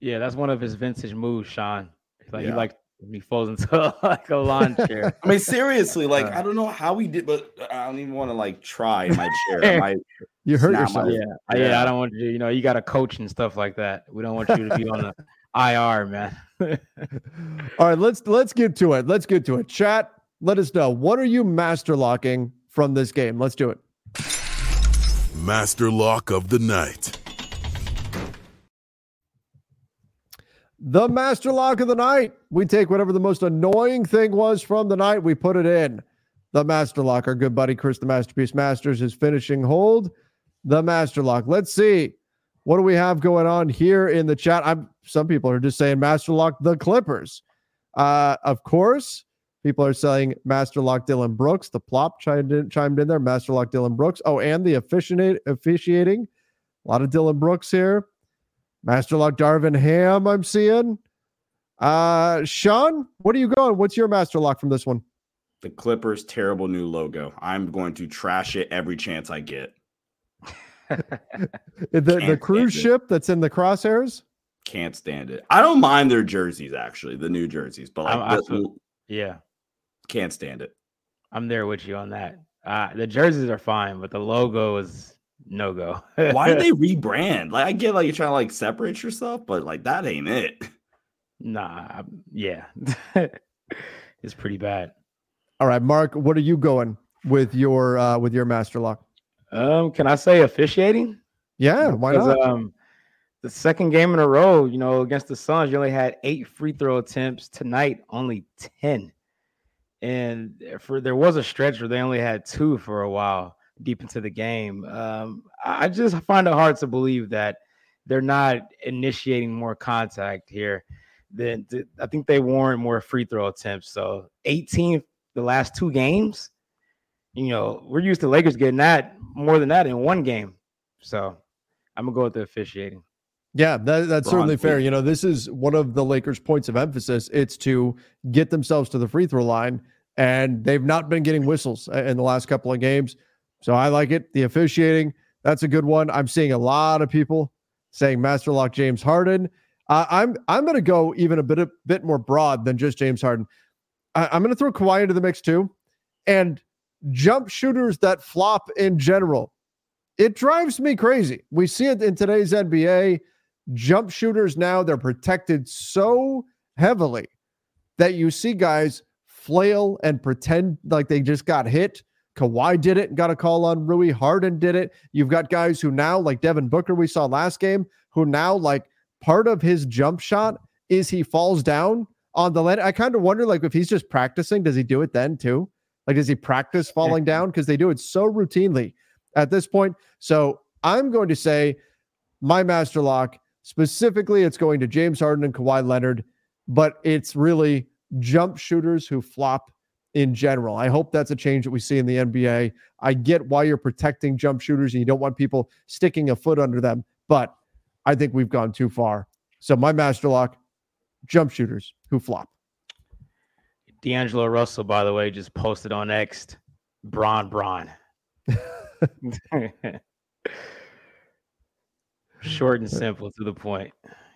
Yeah, that's one of his vintage moves, Sean. Like yeah. he like he falls into [LAUGHS] like a lawn chair. I mean, seriously, like uh, I don't know how he did, but I don't even want to like try my chair. [LAUGHS] My, you hurt yourself. My, yeah. yeah, yeah. I don't want you. You know, you got a coach and stuff like that. We don't want you to be on the IR, man. All right, let's let's get to it. Let's get to it. Chat, let us know what are you master locking from this game. Let's do it. Master lock of the night. The master lock of the night. We take whatever the most annoying thing was from the night, we put it in. The master lock. Our good buddy Chris, the Masterpiece Masters, is finishing hold. The master lock. Let's see. What do we have going on here in the chat? I'm some people are just saying Master Lock the Clippers. Uh, of course, people are saying Master Lock Dillon Brooks. The plop chimed in, chimed in there. Master Lock Dillon Brooks. Oh, and the officiate, officiating. A lot of Dillon Brooks here. Master Lock Darvin Ham, I'm seeing. Uh, Sean, what are you going? What's your Master Lock from this one? The Clippers' terrible new logo. I'm going to trash it every chance I get [LAUGHS] the the cruise ship that's in the crosshairs. Can't stand it. I don't mind their jerseys actually, the new jerseys, but like the, yeah, can't stand it. I'm there with you on that. Uh, the jerseys are fine, but the logo is no go. [LAUGHS] Why did they rebrand? Like I get like you're trying to like separate yourself, but like that ain't it. Nah, yeah, [LAUGHS] it's pretty bad. All right, Mark, what are you going with your uh with your master lock? Um, can I say officiating? Yeah, why not? Um, the second game in a row, you know, against the Suns, you only had eight free throw attempts. Tonight, only ten. And for there was a stretch where they only had two for a while deep into the game. Um, I just find it hard to believe that they're not initiating more contact here. Then I think they warrant more free throw attempts. So 18 the last two games you know, we're used to Lakers getting that more than that in one game. So I'm gonna go with the officiating. Yeah, that, that's certainly fair. You know, this is one of the Lakers' points of emphasis. It's to get themselves to the free throw line, and they've not been getting whistles in the last couple of games. So I like it. The officiating, that's a good one. I'm seeing a lot of people saying Master Lock James Harden. Uh, I'm I'm going to go even a bit a bit more broad than just James Harden. I, I'm going to throw Kawhi into the mix too, and jump shooters that flop in general. It drives me crazy. We see it in today's NBA. Jump shooters now, they're protected so heavily that you see guys flail and pretend like they just got hit. Kawhi did it and got a call on Rui. Harden did it. You've got guys who now, like Devin Booker, we saw last game, who now, like, part of his jump shot is he falls down on the land. I kind of wonder, like, if he's just practicing, does he do it then too? Like, does he practice falling down? Because they do it so routinely at this point. So I'm going to say my master lock specifically, it's going to James Harden and Kawhi Leonard, but it's really jump shooters who flop in general. I hope that's a change that we see in the NBA. I get why you're protecting jump shooters and you don't want people sticking a foot under them, but I think we've gone too far. So my master lock, jump shooters who flop. D'Angelo Russell, by the way, just posted on X, Bron Bron. [LAUGHS] Short and simple to the point.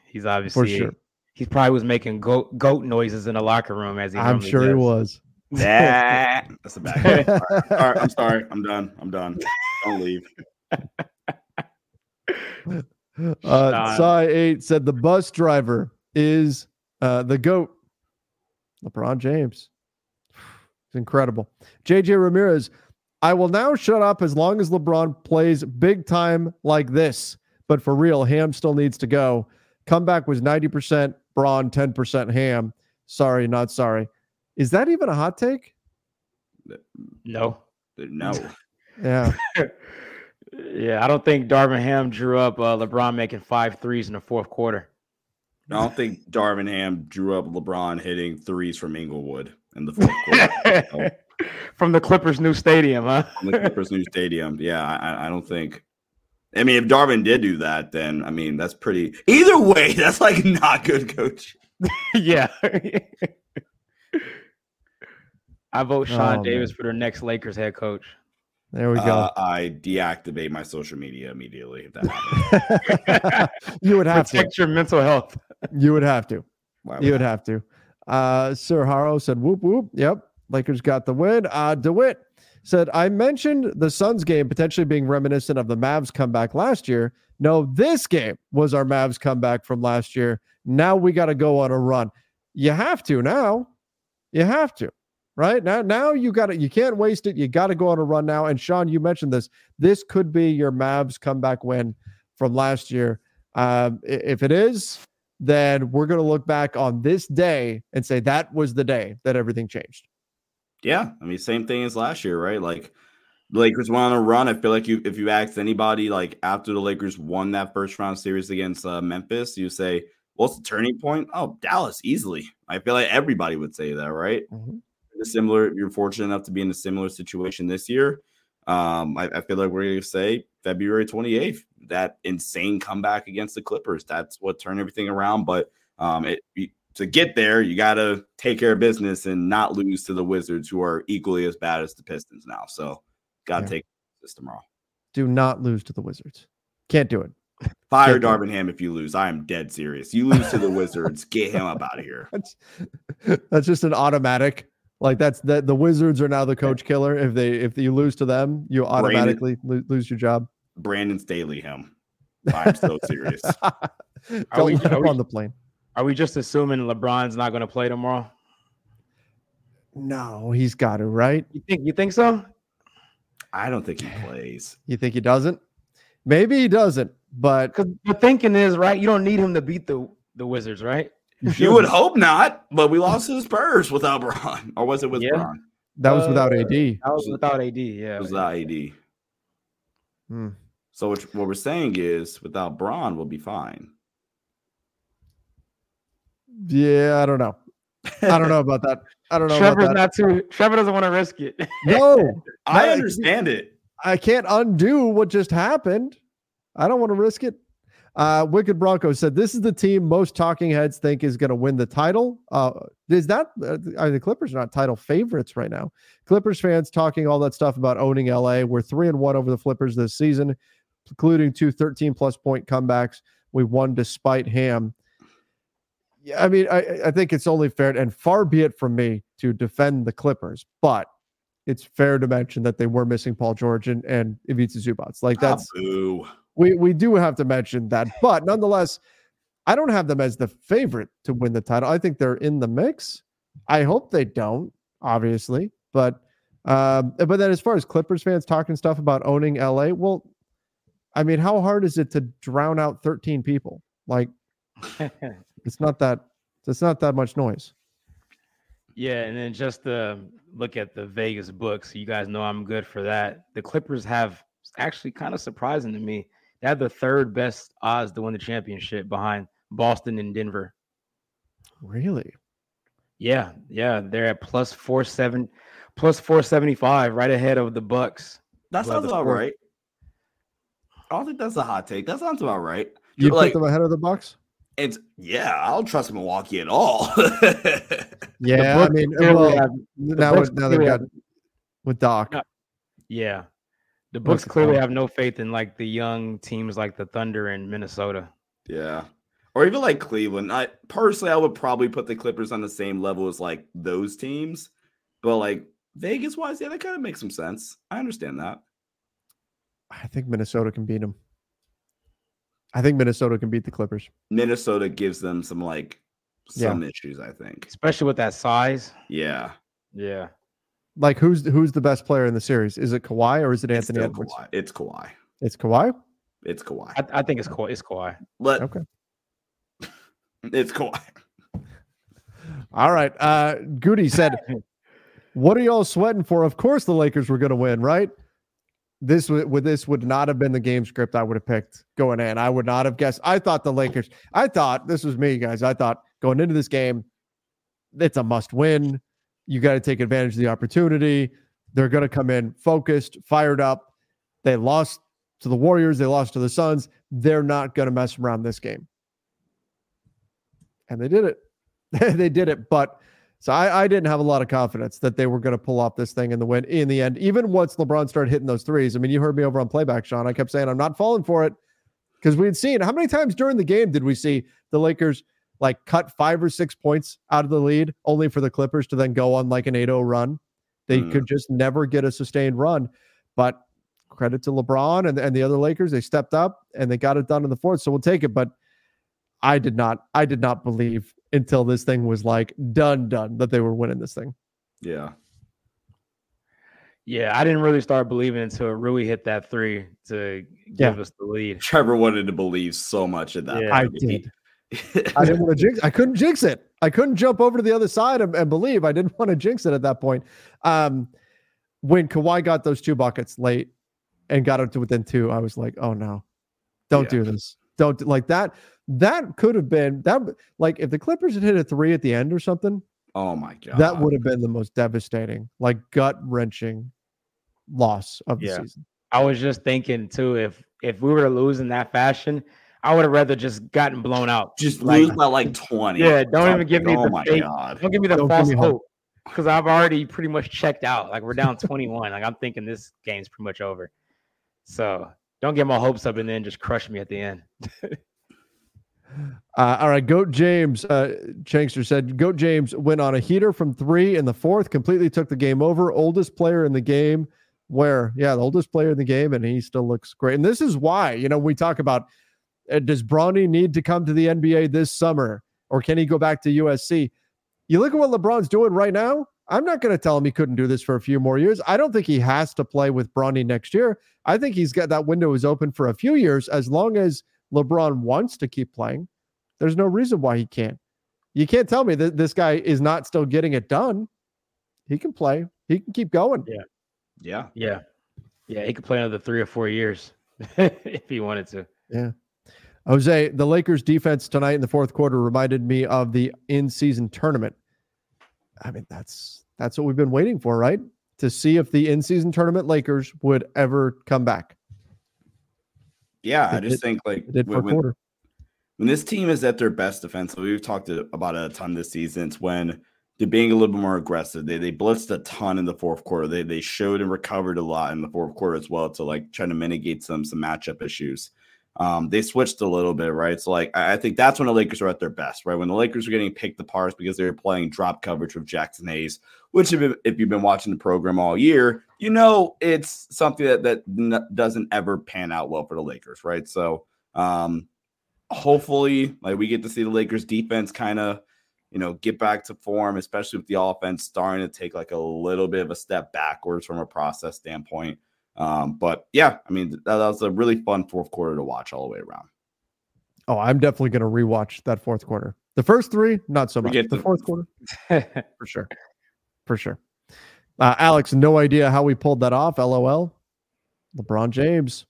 He's obviously sure. He probably was making goat goat noises in the locker room as he. I'm sure does. he was. Nah, [LAUGHS] that's a bad. All right. All right, I'm sorry. I'm done. I'm done. Don't leave. Uh, Sai eight said the bus driver is uh, the goat LeBron James. It's incredible. JJ Ramirez, I will now shut up as long as LeBron plays big time like this. But for real, Ham still needs to go. Comeback was 90% Bron, 10% Ham. Sorry, not sorry. Is that even a hot take? No. No. [LAUGHS] Yeah. [LAUGHS] yeah, I don't think Darvin Ham drew up uh, LeBron making five threes in the fourth quarter. I don't think Darvin Ham drew up LeBron hitting threes from Inglewood in the fourth quarter. So, [LAUGHS] From the Clippers' new stadium, huh? from the Clippers new stadium. Yeah, I, I don't think. I mean, if Darvin did do that, then I mean that's pretty. Either way, [LAUGHS] that's like not good coach. [LAUGHS] yeah. [LAUGHS] I vote Sean Oh, Davis man. for the next Lakers head coach. There we go. Uh, I deactivate my social media immediately if that happens. you would have to. Protect your mental health. You would have to. Why You would would have to. Uh, Sir Haro said, whoop, whoop. Yep. Lakers got the win. Uh, DeWitt said, I mentioned the Suns game potentially being reminiscent of the Mavs comeback last year. No, this game was our Mavs comeback from last year. Now we got to go on a run. You have to now. You have to. Right now, now you got to, you can't waste it. You got to go on a run now. And Sean, you mentioned this. This could be your Mavs comeback win from last year. Um, if it is, then we're going to look back on this day and say that was the day that everything changed. Yeah, I mean, same thing as last year, right? Like the Lakers went on a run. I feel like you, if you asked anybody, like after the Lakers won that first round series against uh, Memphis, you say, "What's the turning point?" Oh, Dallas, easily. I feel like everybody would say that, right? A similar. You're fortunate enough to be in a similar situation this year. Um, I, I feel like we're going to say February 28th, that insane comeback against the Clippers. That's what turned everything around. But um, it to get there, you got to take care of business and not lose to the Wizards, who are equally as bad as the Pistons now. So, got to Yeah. take this tomorrow. Do not lose to the Wizards. Can't do it. [LAUGHS] Fire Can't. Darvin Ham if you lose. I am dead serious. You lose to the Wizards, get him up out of here. [LAUGHS] That's that's just an automatic. Like that's that the Wizards are now the coach killer. If they if you lose to them, you automatically lo- lose your job. Brandon Staley him. I'm so serious. [LAUGHS] Don't we- let are him we- on the plane. Are we just assuming LeBron's not going to play tomorrow? No, he's got to right. You think? You think so? I don't think he plays. You think he doesn't? Maybe he doesn't, but Because the thinking is right. You don't need him to beat the the Wizards, right? You would hope not, but we lost to the Spurs without Bron. Or was it with Yeah. Bron? that was without Uh, AD. That was without AD. Yeah. It was without AD. Hmm. So what, what we're saying is without Bron, we'll be fine. Yeah, I don't know. I don't know about that. I don't know Trevor's about that. not too. Trevor doesn't want to risk it. No, [LAUGHS] I No, understand it. I can't undo what just happened. I don't want to risk it. Uh, Wicked Bronco said this is the team most talking heads think is going to win the title. Uh, is that uh, are the Clippers are not title favorites right now? Clippers fans talking all that stuff about owning LA. We're three and one over the Flippers this season, including two 13 plus point comebacks. We won despite Ham. Yeah, I mean, I, I think it's only fair, and far be it from me to defend the Clippers, but it's fair to mention that they were missing Paul George and, and Ivica Zubac. Like that's Ah, boo. we we do have to mention that, but nonetheless, I don't have them as the favorite to win the title. I think they're in the mix. I hope they don't, obviously, but um, but then as far as Clippers fans talking stuff about owning LA, well, I mean, how hard is it to drown out 13 people? Like [LAUGHS] it's not that it's not that much noise. Yeah, and then just to look at the Vegas books, you guys know I'm good for that. The Clippers have actually kind of surprising to me. They have the third best odds to win the championship behind Boston and Denver. Really? Yeah, yeah, they're at plus four seven, plus four seventy five, right ahead of the Bucks. That sounds the about right. I don't think that's a hot take. That sounds about right. You like put them ahead of the Bucks? It's yeah, I don't trust Milwaukee at all. [LAUGHS] Yeah, I mean, well, have- now, Bucks now they've clearly got with Doc. No. yeah, the books the clearly call? have no faith in like the young teams like the Thunder and Minnesota. yeah. Or even like Cleveland. I personally I would probably put the Clippers on the same level as like those teams. But like Vegas wise, yeah, that kind of makes some sense. I understand that. I think Minnesota can beat them. I think Minnesota can beat the Clippers. Minnesota gives them some like Yeah. some issues, I think. especially with that size. Yeah. Yeah. Like who's who's the best player in the series? Is it Kawhi or is it Anthony still Edwards? Kawhi. It's Kawhi. It's Kawhi. It's Kawhi. I, I think it's Kawhi. It's Kawhi. Let Okay. [LAUGHS] it's Kawhi. [LAUGHS] All right. Uh Goody said, [LAUGHS] What are y'all sweating for? Of course the Lakers were gonna win, right? This would this would not have been the game script I would have picked going in. I would not have guessed. I thought the Lakers, I thought this was me, guys. I thought going into this game, it's a must win. You got to take advantage of the opportunity. They're going to come in focused, fired up. They lost to the Warriors, they lost to the Suns. They're not going to mess around this game. And they did it. [LAUGHS] they did it. But so I, I didn't have a lot of confidence that they were going to pull off this thing in the win in the end. Even once LeBron started hitting those threes. I mean, you heard me over on playback, Sean. I kept saying I'm not falling for it because we had seen how many times during the game did we see the Lakers like cut five or six points out of the lead, only for the Clippers to then go on like an 8-0 run. They Mm. could just never get a sustained run. But credit to LeBron and, and the other Lakers, they stepped up and they got it done in the fourth. So we'll take it. But I did not, I did not believe until this thing was like done, done that they were winning this thing. Yeah. Yeah, I didn't really start believing until Rui hit that three to give us the lead. Trevor wanted to believe so much of that. Yeah. I point. did. [LAUGHS] I didn't want to jinx. I couldn't jinx it. I couldn't jump over to the other side and, and believe. I didn't [LAUGHS] want to jinx it at that point. Um, when Kawhi got those two buckets late and got up to within two, I was like, "Oh no, don't Yeah. do this. Don't do- like that." That could have been that. Like if the Clippers had hit a three at the end or something, oh my god. that would have been the most devastating, like gut wrenching loss of the Yeah. season. I was just thinking too, if if we were to lose in that fashion, I would have rather just gotten blown out. just like- lose by like 20. Yeah, don't even give me oh the my fake- god. Don't give me the Don't false me hope. hope because I've already pretty much checked out. Like we're down 21. like I'm thinking this game's pretty much over. So don't get my hopes up and then just crush me at the end. [LAUGHS] Uh, all right, Goat James, uh, Chankster said, Goat James went on a heater from three in the fourth, completely took the game over. Oldest player in the game, where, yeah, the oldest player in the game, and he still looks great. And this is why, you know, we talk about uh, does Bronny need to come to the NBA this summer or can he go back to USC? You look at what LeBron's doing right now. I'm not going to tell him he couldn't do this for a few more years. I don't think he has to play with Bronny next year. I think he's got that window is open for a few years as long as LeBron wants to keep playing. There's no reason why he can't. You can't tell me that this guy is not still getting it done. He can play. He can keep going. Yeah. Yeah. Yeah. Yeah, he could play another three or four years [LAUGHS] if he wanted to. Yeah. Jose, the Lakers defense tonight in the fourth quarter reminded me of the in-season tournament. I mean, that's that's what we've been waiting for, right? To see if the in-season tournament Lakers would ever come back. Yeah. I just did- think like It did when, when- quarter. when this team is at their best defensively, we've talked about it a ton this season. It's when they're being a little bit more aggressive. They they blitzed a ton in the fourth quarter. They they showed and recovered a lot in the fourth quarter as well to like try to mitigate some some matchup issues. Um, they switched a little bit, right? So like I, I think that's when the Lakers are at their best, right? When the Lakers are getting picked apart because they were playing drop coverage with Jaxson Hayes, which if, if you've been watching the program all year, you know it's something that that n- doesn't ever pan out well for the Lakers, right? So um, hopefully like we get to see the Lakers defense kind of you know get back to form especially with the offense starting to take like a little bit of a step backwards from a process standpoint um but yeah I mean that, that was a really fun fourth quarter to watch all the way around Oh, I'm definitely going to rewatch that fourth quarter. The first three, not so much. The the- fourth quarter, [LAUGHS] for sure, for sure. Uh, Alex, no idea how we pulled that off. LOL. LeBron James.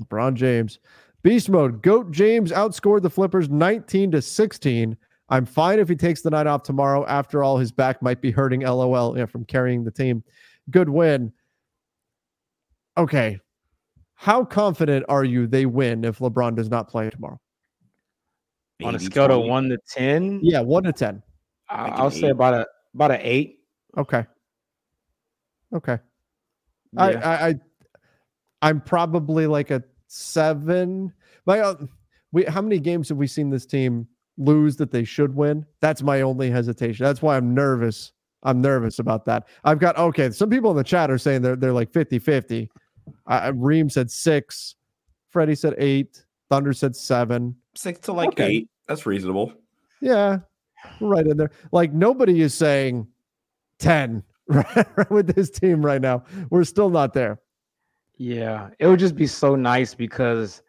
LeBron James. Beast mode. Goat James outscored the Flippers 19 to 16. I'm fine if he takes the night off tomorrow. After all, his back might be hurting. LOL. Yeah, from carrying the team. Good win. Okay. How confident are you they win if LeBron does not play tomorrow? On a 80, scale of one to ten, Yeah, one to ten. I- Like an I'll say about a about an eight. Okay. Okay. Yeah. I, I I I'm probably like a seven. My uh, we how many games have we seen this team lose that they should win? That's my only hesitation. That's why I'm nervous. I'm nervous about that. I've got okay. Some people in the chat are saying they're they're like 50-50. Uh, Reem said six. Freddie said eight. Thunder said seven. six to like Okay. eight that's reasonable Yeah, right in there. Like nobody is saying 10, right, [LAUGHS] with this team right now. We're still not there. Yeah, it would just be so nice because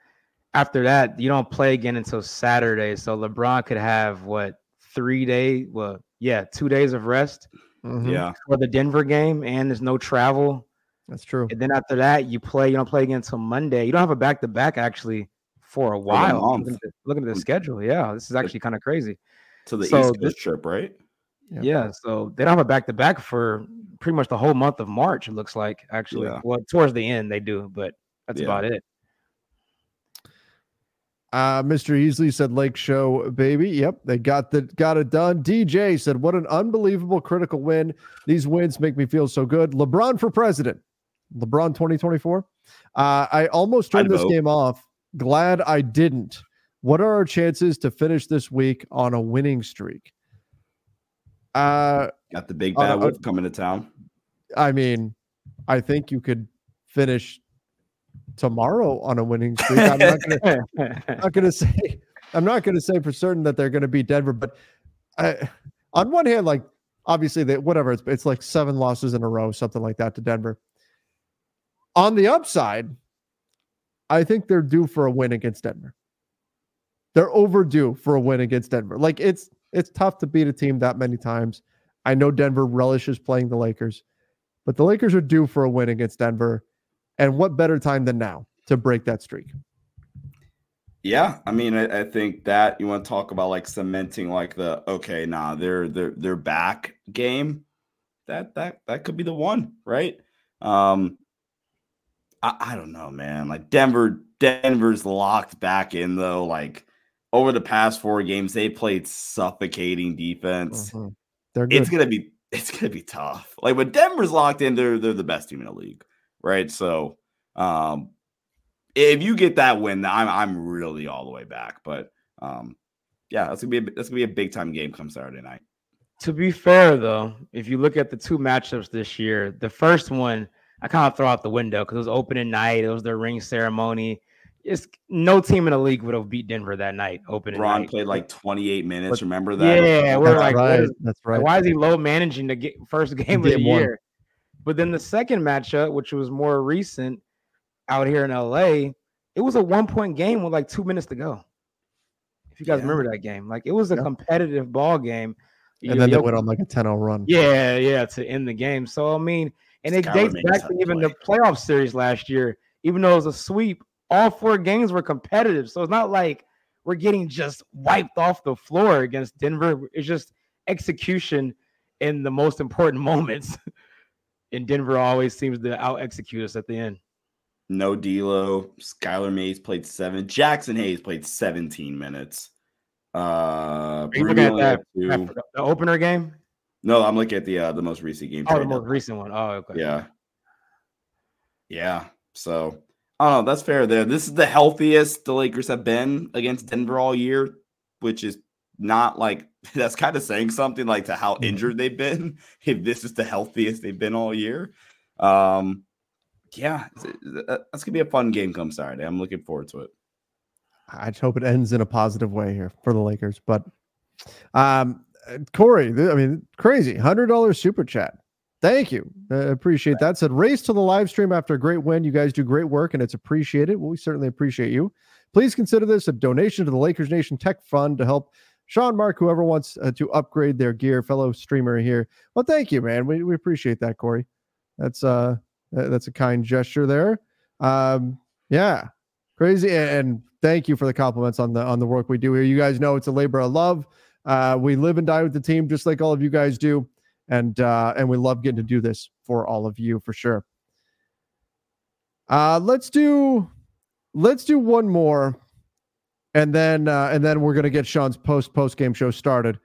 after that, you don't play again until Saturday. So LeBron could have what three days? Well, yeah, two days of rest Mhm, Yeah. for the Denver game, and there's no travel. that's true. And then after that, you play. You don't play again until Monday. You don't have a back to back actually for a while. Looking at, the, looking at the schedule, yeah, this is actually kind of crazy. To the So East this- trip, right? Yeah. Yeah, so they don't have a back to back for pretty much the whole month of March. It looks like actually. Yeah. Well, towards the end they do, but that's Yeah. about it. Uh, Mr. Easley said Lake Show, baby. Yep, they got the got it done. DJ said, What an unbelievable critical win. These wins make me feel so good. LeBron for president. LeBron 2024. Uh, I almost turned I'd this vote. game off. Glad I didn't. What are our chances to finish this week on a winning streak? Uh, Got the big bad uh, wolf coming to town. I mean, I think you could finish tomorrow on a winning streak. I'm not gonna not going [LAUGHS] to say I'm not going to say for certain that they're going to beat Denver, but I, on one hand, like obviously they whatever it's it's like seven losses in a row, something like that to Denver. On the upside, I think they're due for a win against Denver. They're overdue for a win against Denver. Like it's it's tough to beat a team that many times. I know Denver relishes playing the Lakers, but the Lakers are due for a win against Denver. And what better time than now to break that streak? Yeah, I mean, I, I think that you want to talk about like cementing like the okay, nah, they're they're they're back game. That that that could be the one, right? Um, I, I don't know, man. Like Denver, Denver's locked back in though. Like over the past four games, they played suffocating defense. Mhm. They're good. It's gonna be it's gonna be tough. Like when Denver's locked in, they're they're the best team in the league, right? So, um, if you get that win, I'm I'm really all the way back. But um, yeah, that's gonna be a, that's gonna be a big time game come Saturday night. To be fair, though, if you look at the two matchups this year, the first one I kind of throw out the window because it was opening night. It was their ring ceremony. It's no team in the league would have beat Denver that night. Opening Ron night. played like 28 minutes. But- Remember that? Yeah, we're That's like, right. is- That's right. why is he low managing the ga- first [LAUGHS] game of the Game one. year? But then the second matchup, which was more recent out here in LA, it was a one point game with like two minutes to go. If you guys Yeah. remember that game, like it was a Yeah. competitive ball game. and then they went on like a 10 0 run. yeah, yeah, to end the game. So I mean, and it dates back to even the playoff series last year. Even though it was a sweep, all four games were competitive. So it's not like we're getting just wiped off the floor against Denver. It's just execution in the most important [LAUGHS] moments. and Denver always seems to out execute us at the end. No D'Lo. Skylar Mays played seven. Jaxson Hayes played 17 minutes. Uh, Are you looking at that, that the opener game? No, I'm looking at the uh, the most recent game. Oh, the most recent one. Oh, okay. Yeah. Yeah. So Don't know. That's fair there. This is the healthiest the Lakers have been against Denver all year, which is not like [LAUGHS] that's kind of saying something like to how Mhm. injured they've been. [LAUGHS] If this is the healthiest they've been all year. Um yeah, it's- uh, that's gonna be a fun game come Saturday. I'm looking forward to it. I just hope it ends in a positive way here for the Lakers. But um, uh, Corey, I mean, crazy $100 super chat. Thank you. Uh, appreciate that. Said race to the live stream after a great win. You guys do great work and it's appreciated. Well, we certainly appreciate you. Please consider this a donation to the Lakers Nation Tech Fund to help Sean Mark, whoever wants uh, to upgrade their gear, fellow streamer here. Well, thank you, man. We, we appreciate that, Corey. That's uh uh, that's a kind gesture there. Um, yeah, crazy and, and thank you for the compliments on the on the work we do here. You guys know it's a labor of love. Uh, we live and die with the team, just like all of you guys do, and uh, and we love getting to do this for all of you for sure. Uh, let's do let's do one more, and then uh, and then we're gonna get Sean's post post game show started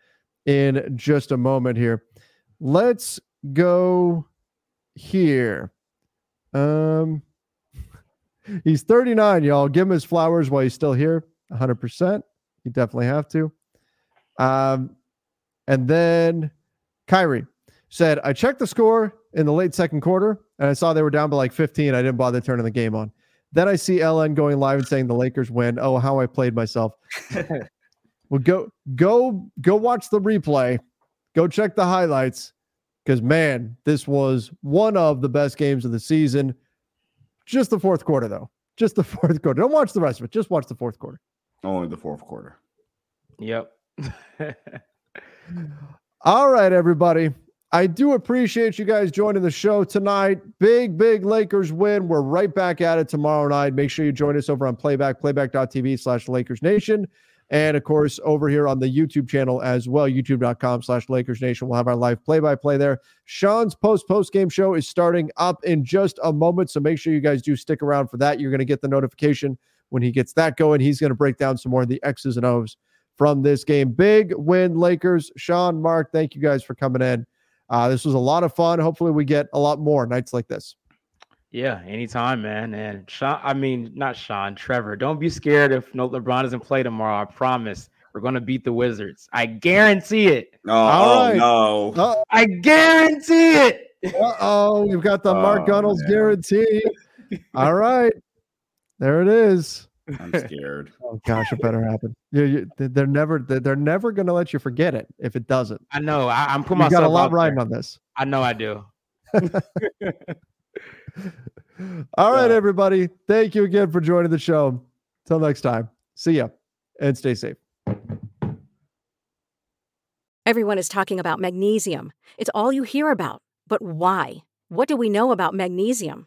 in just a moment here. Let's go here. Um, [LAUGHS] he's 39, y'all. Give him his flowers while he's still here. 100%. You definitely have to. Um, and then Kyrie said, I checked the score in the late second quarter and I saw they were down by like 15. I didn't bother turning the game on. Then I see LN going live and saying the Lakers win. Oh, how I played myself. [LAUGHS] well, go, go, go watch the replay. Go check the highlights. because man, this was one of the best games of the season. Just the fourth quarter, though. Just the [LAUGHS] fourth quarter. Don't watch the rest of it. Just watch the fourth quarter. Only the fourth quarter. Yep. All right, everybody. I do appreciate you guys joining the show tonight. Big, big Lakers win. We're right back at it tomorrow night. Make sure you join us over on Playback, playback.tv slash Lakers Nation. And of course, over here on the YouTube channel as well, youtube.com slash Lakers Nation. We'll have our live play by play there. Sean's post post game show is starting up in just a moment. So make sure you guys do stick around for that. You're going to get the notification when he gets that going. He's going to break down some more of the X's and O's from this game. Big win, Lakers. Sean, Mark, thank you guys for coming in. Uh, this was a lot of fun. Hopefully, we get a lot more nights like this. Yeah, anytime, man. And Sean, I mean, not Sean, Trevor. Don't be scared if no LeBron doesn't play tomorrow. I promise. We're gonna beat the Wizards. I guarantee it. Oh, oh no! Uh, I guarantee it. oh, we've got the Mark Oh, Gunnels man. guarantee. All right, there it is. I'm scared. Oh gosh, it better happen. You, you, they- they're never they're, they're never going to let you forget it if it doesn't. I know. I, I'm putting You myself got a lot riding there. on this. I know I do. [LAUGHS] All right, Yeah. everybody. Thank you again for joining the show. Till next time. See ya and stay safe. Everyone is talking about magnesium. It's all you hear about. But why? What do we know about magnesium?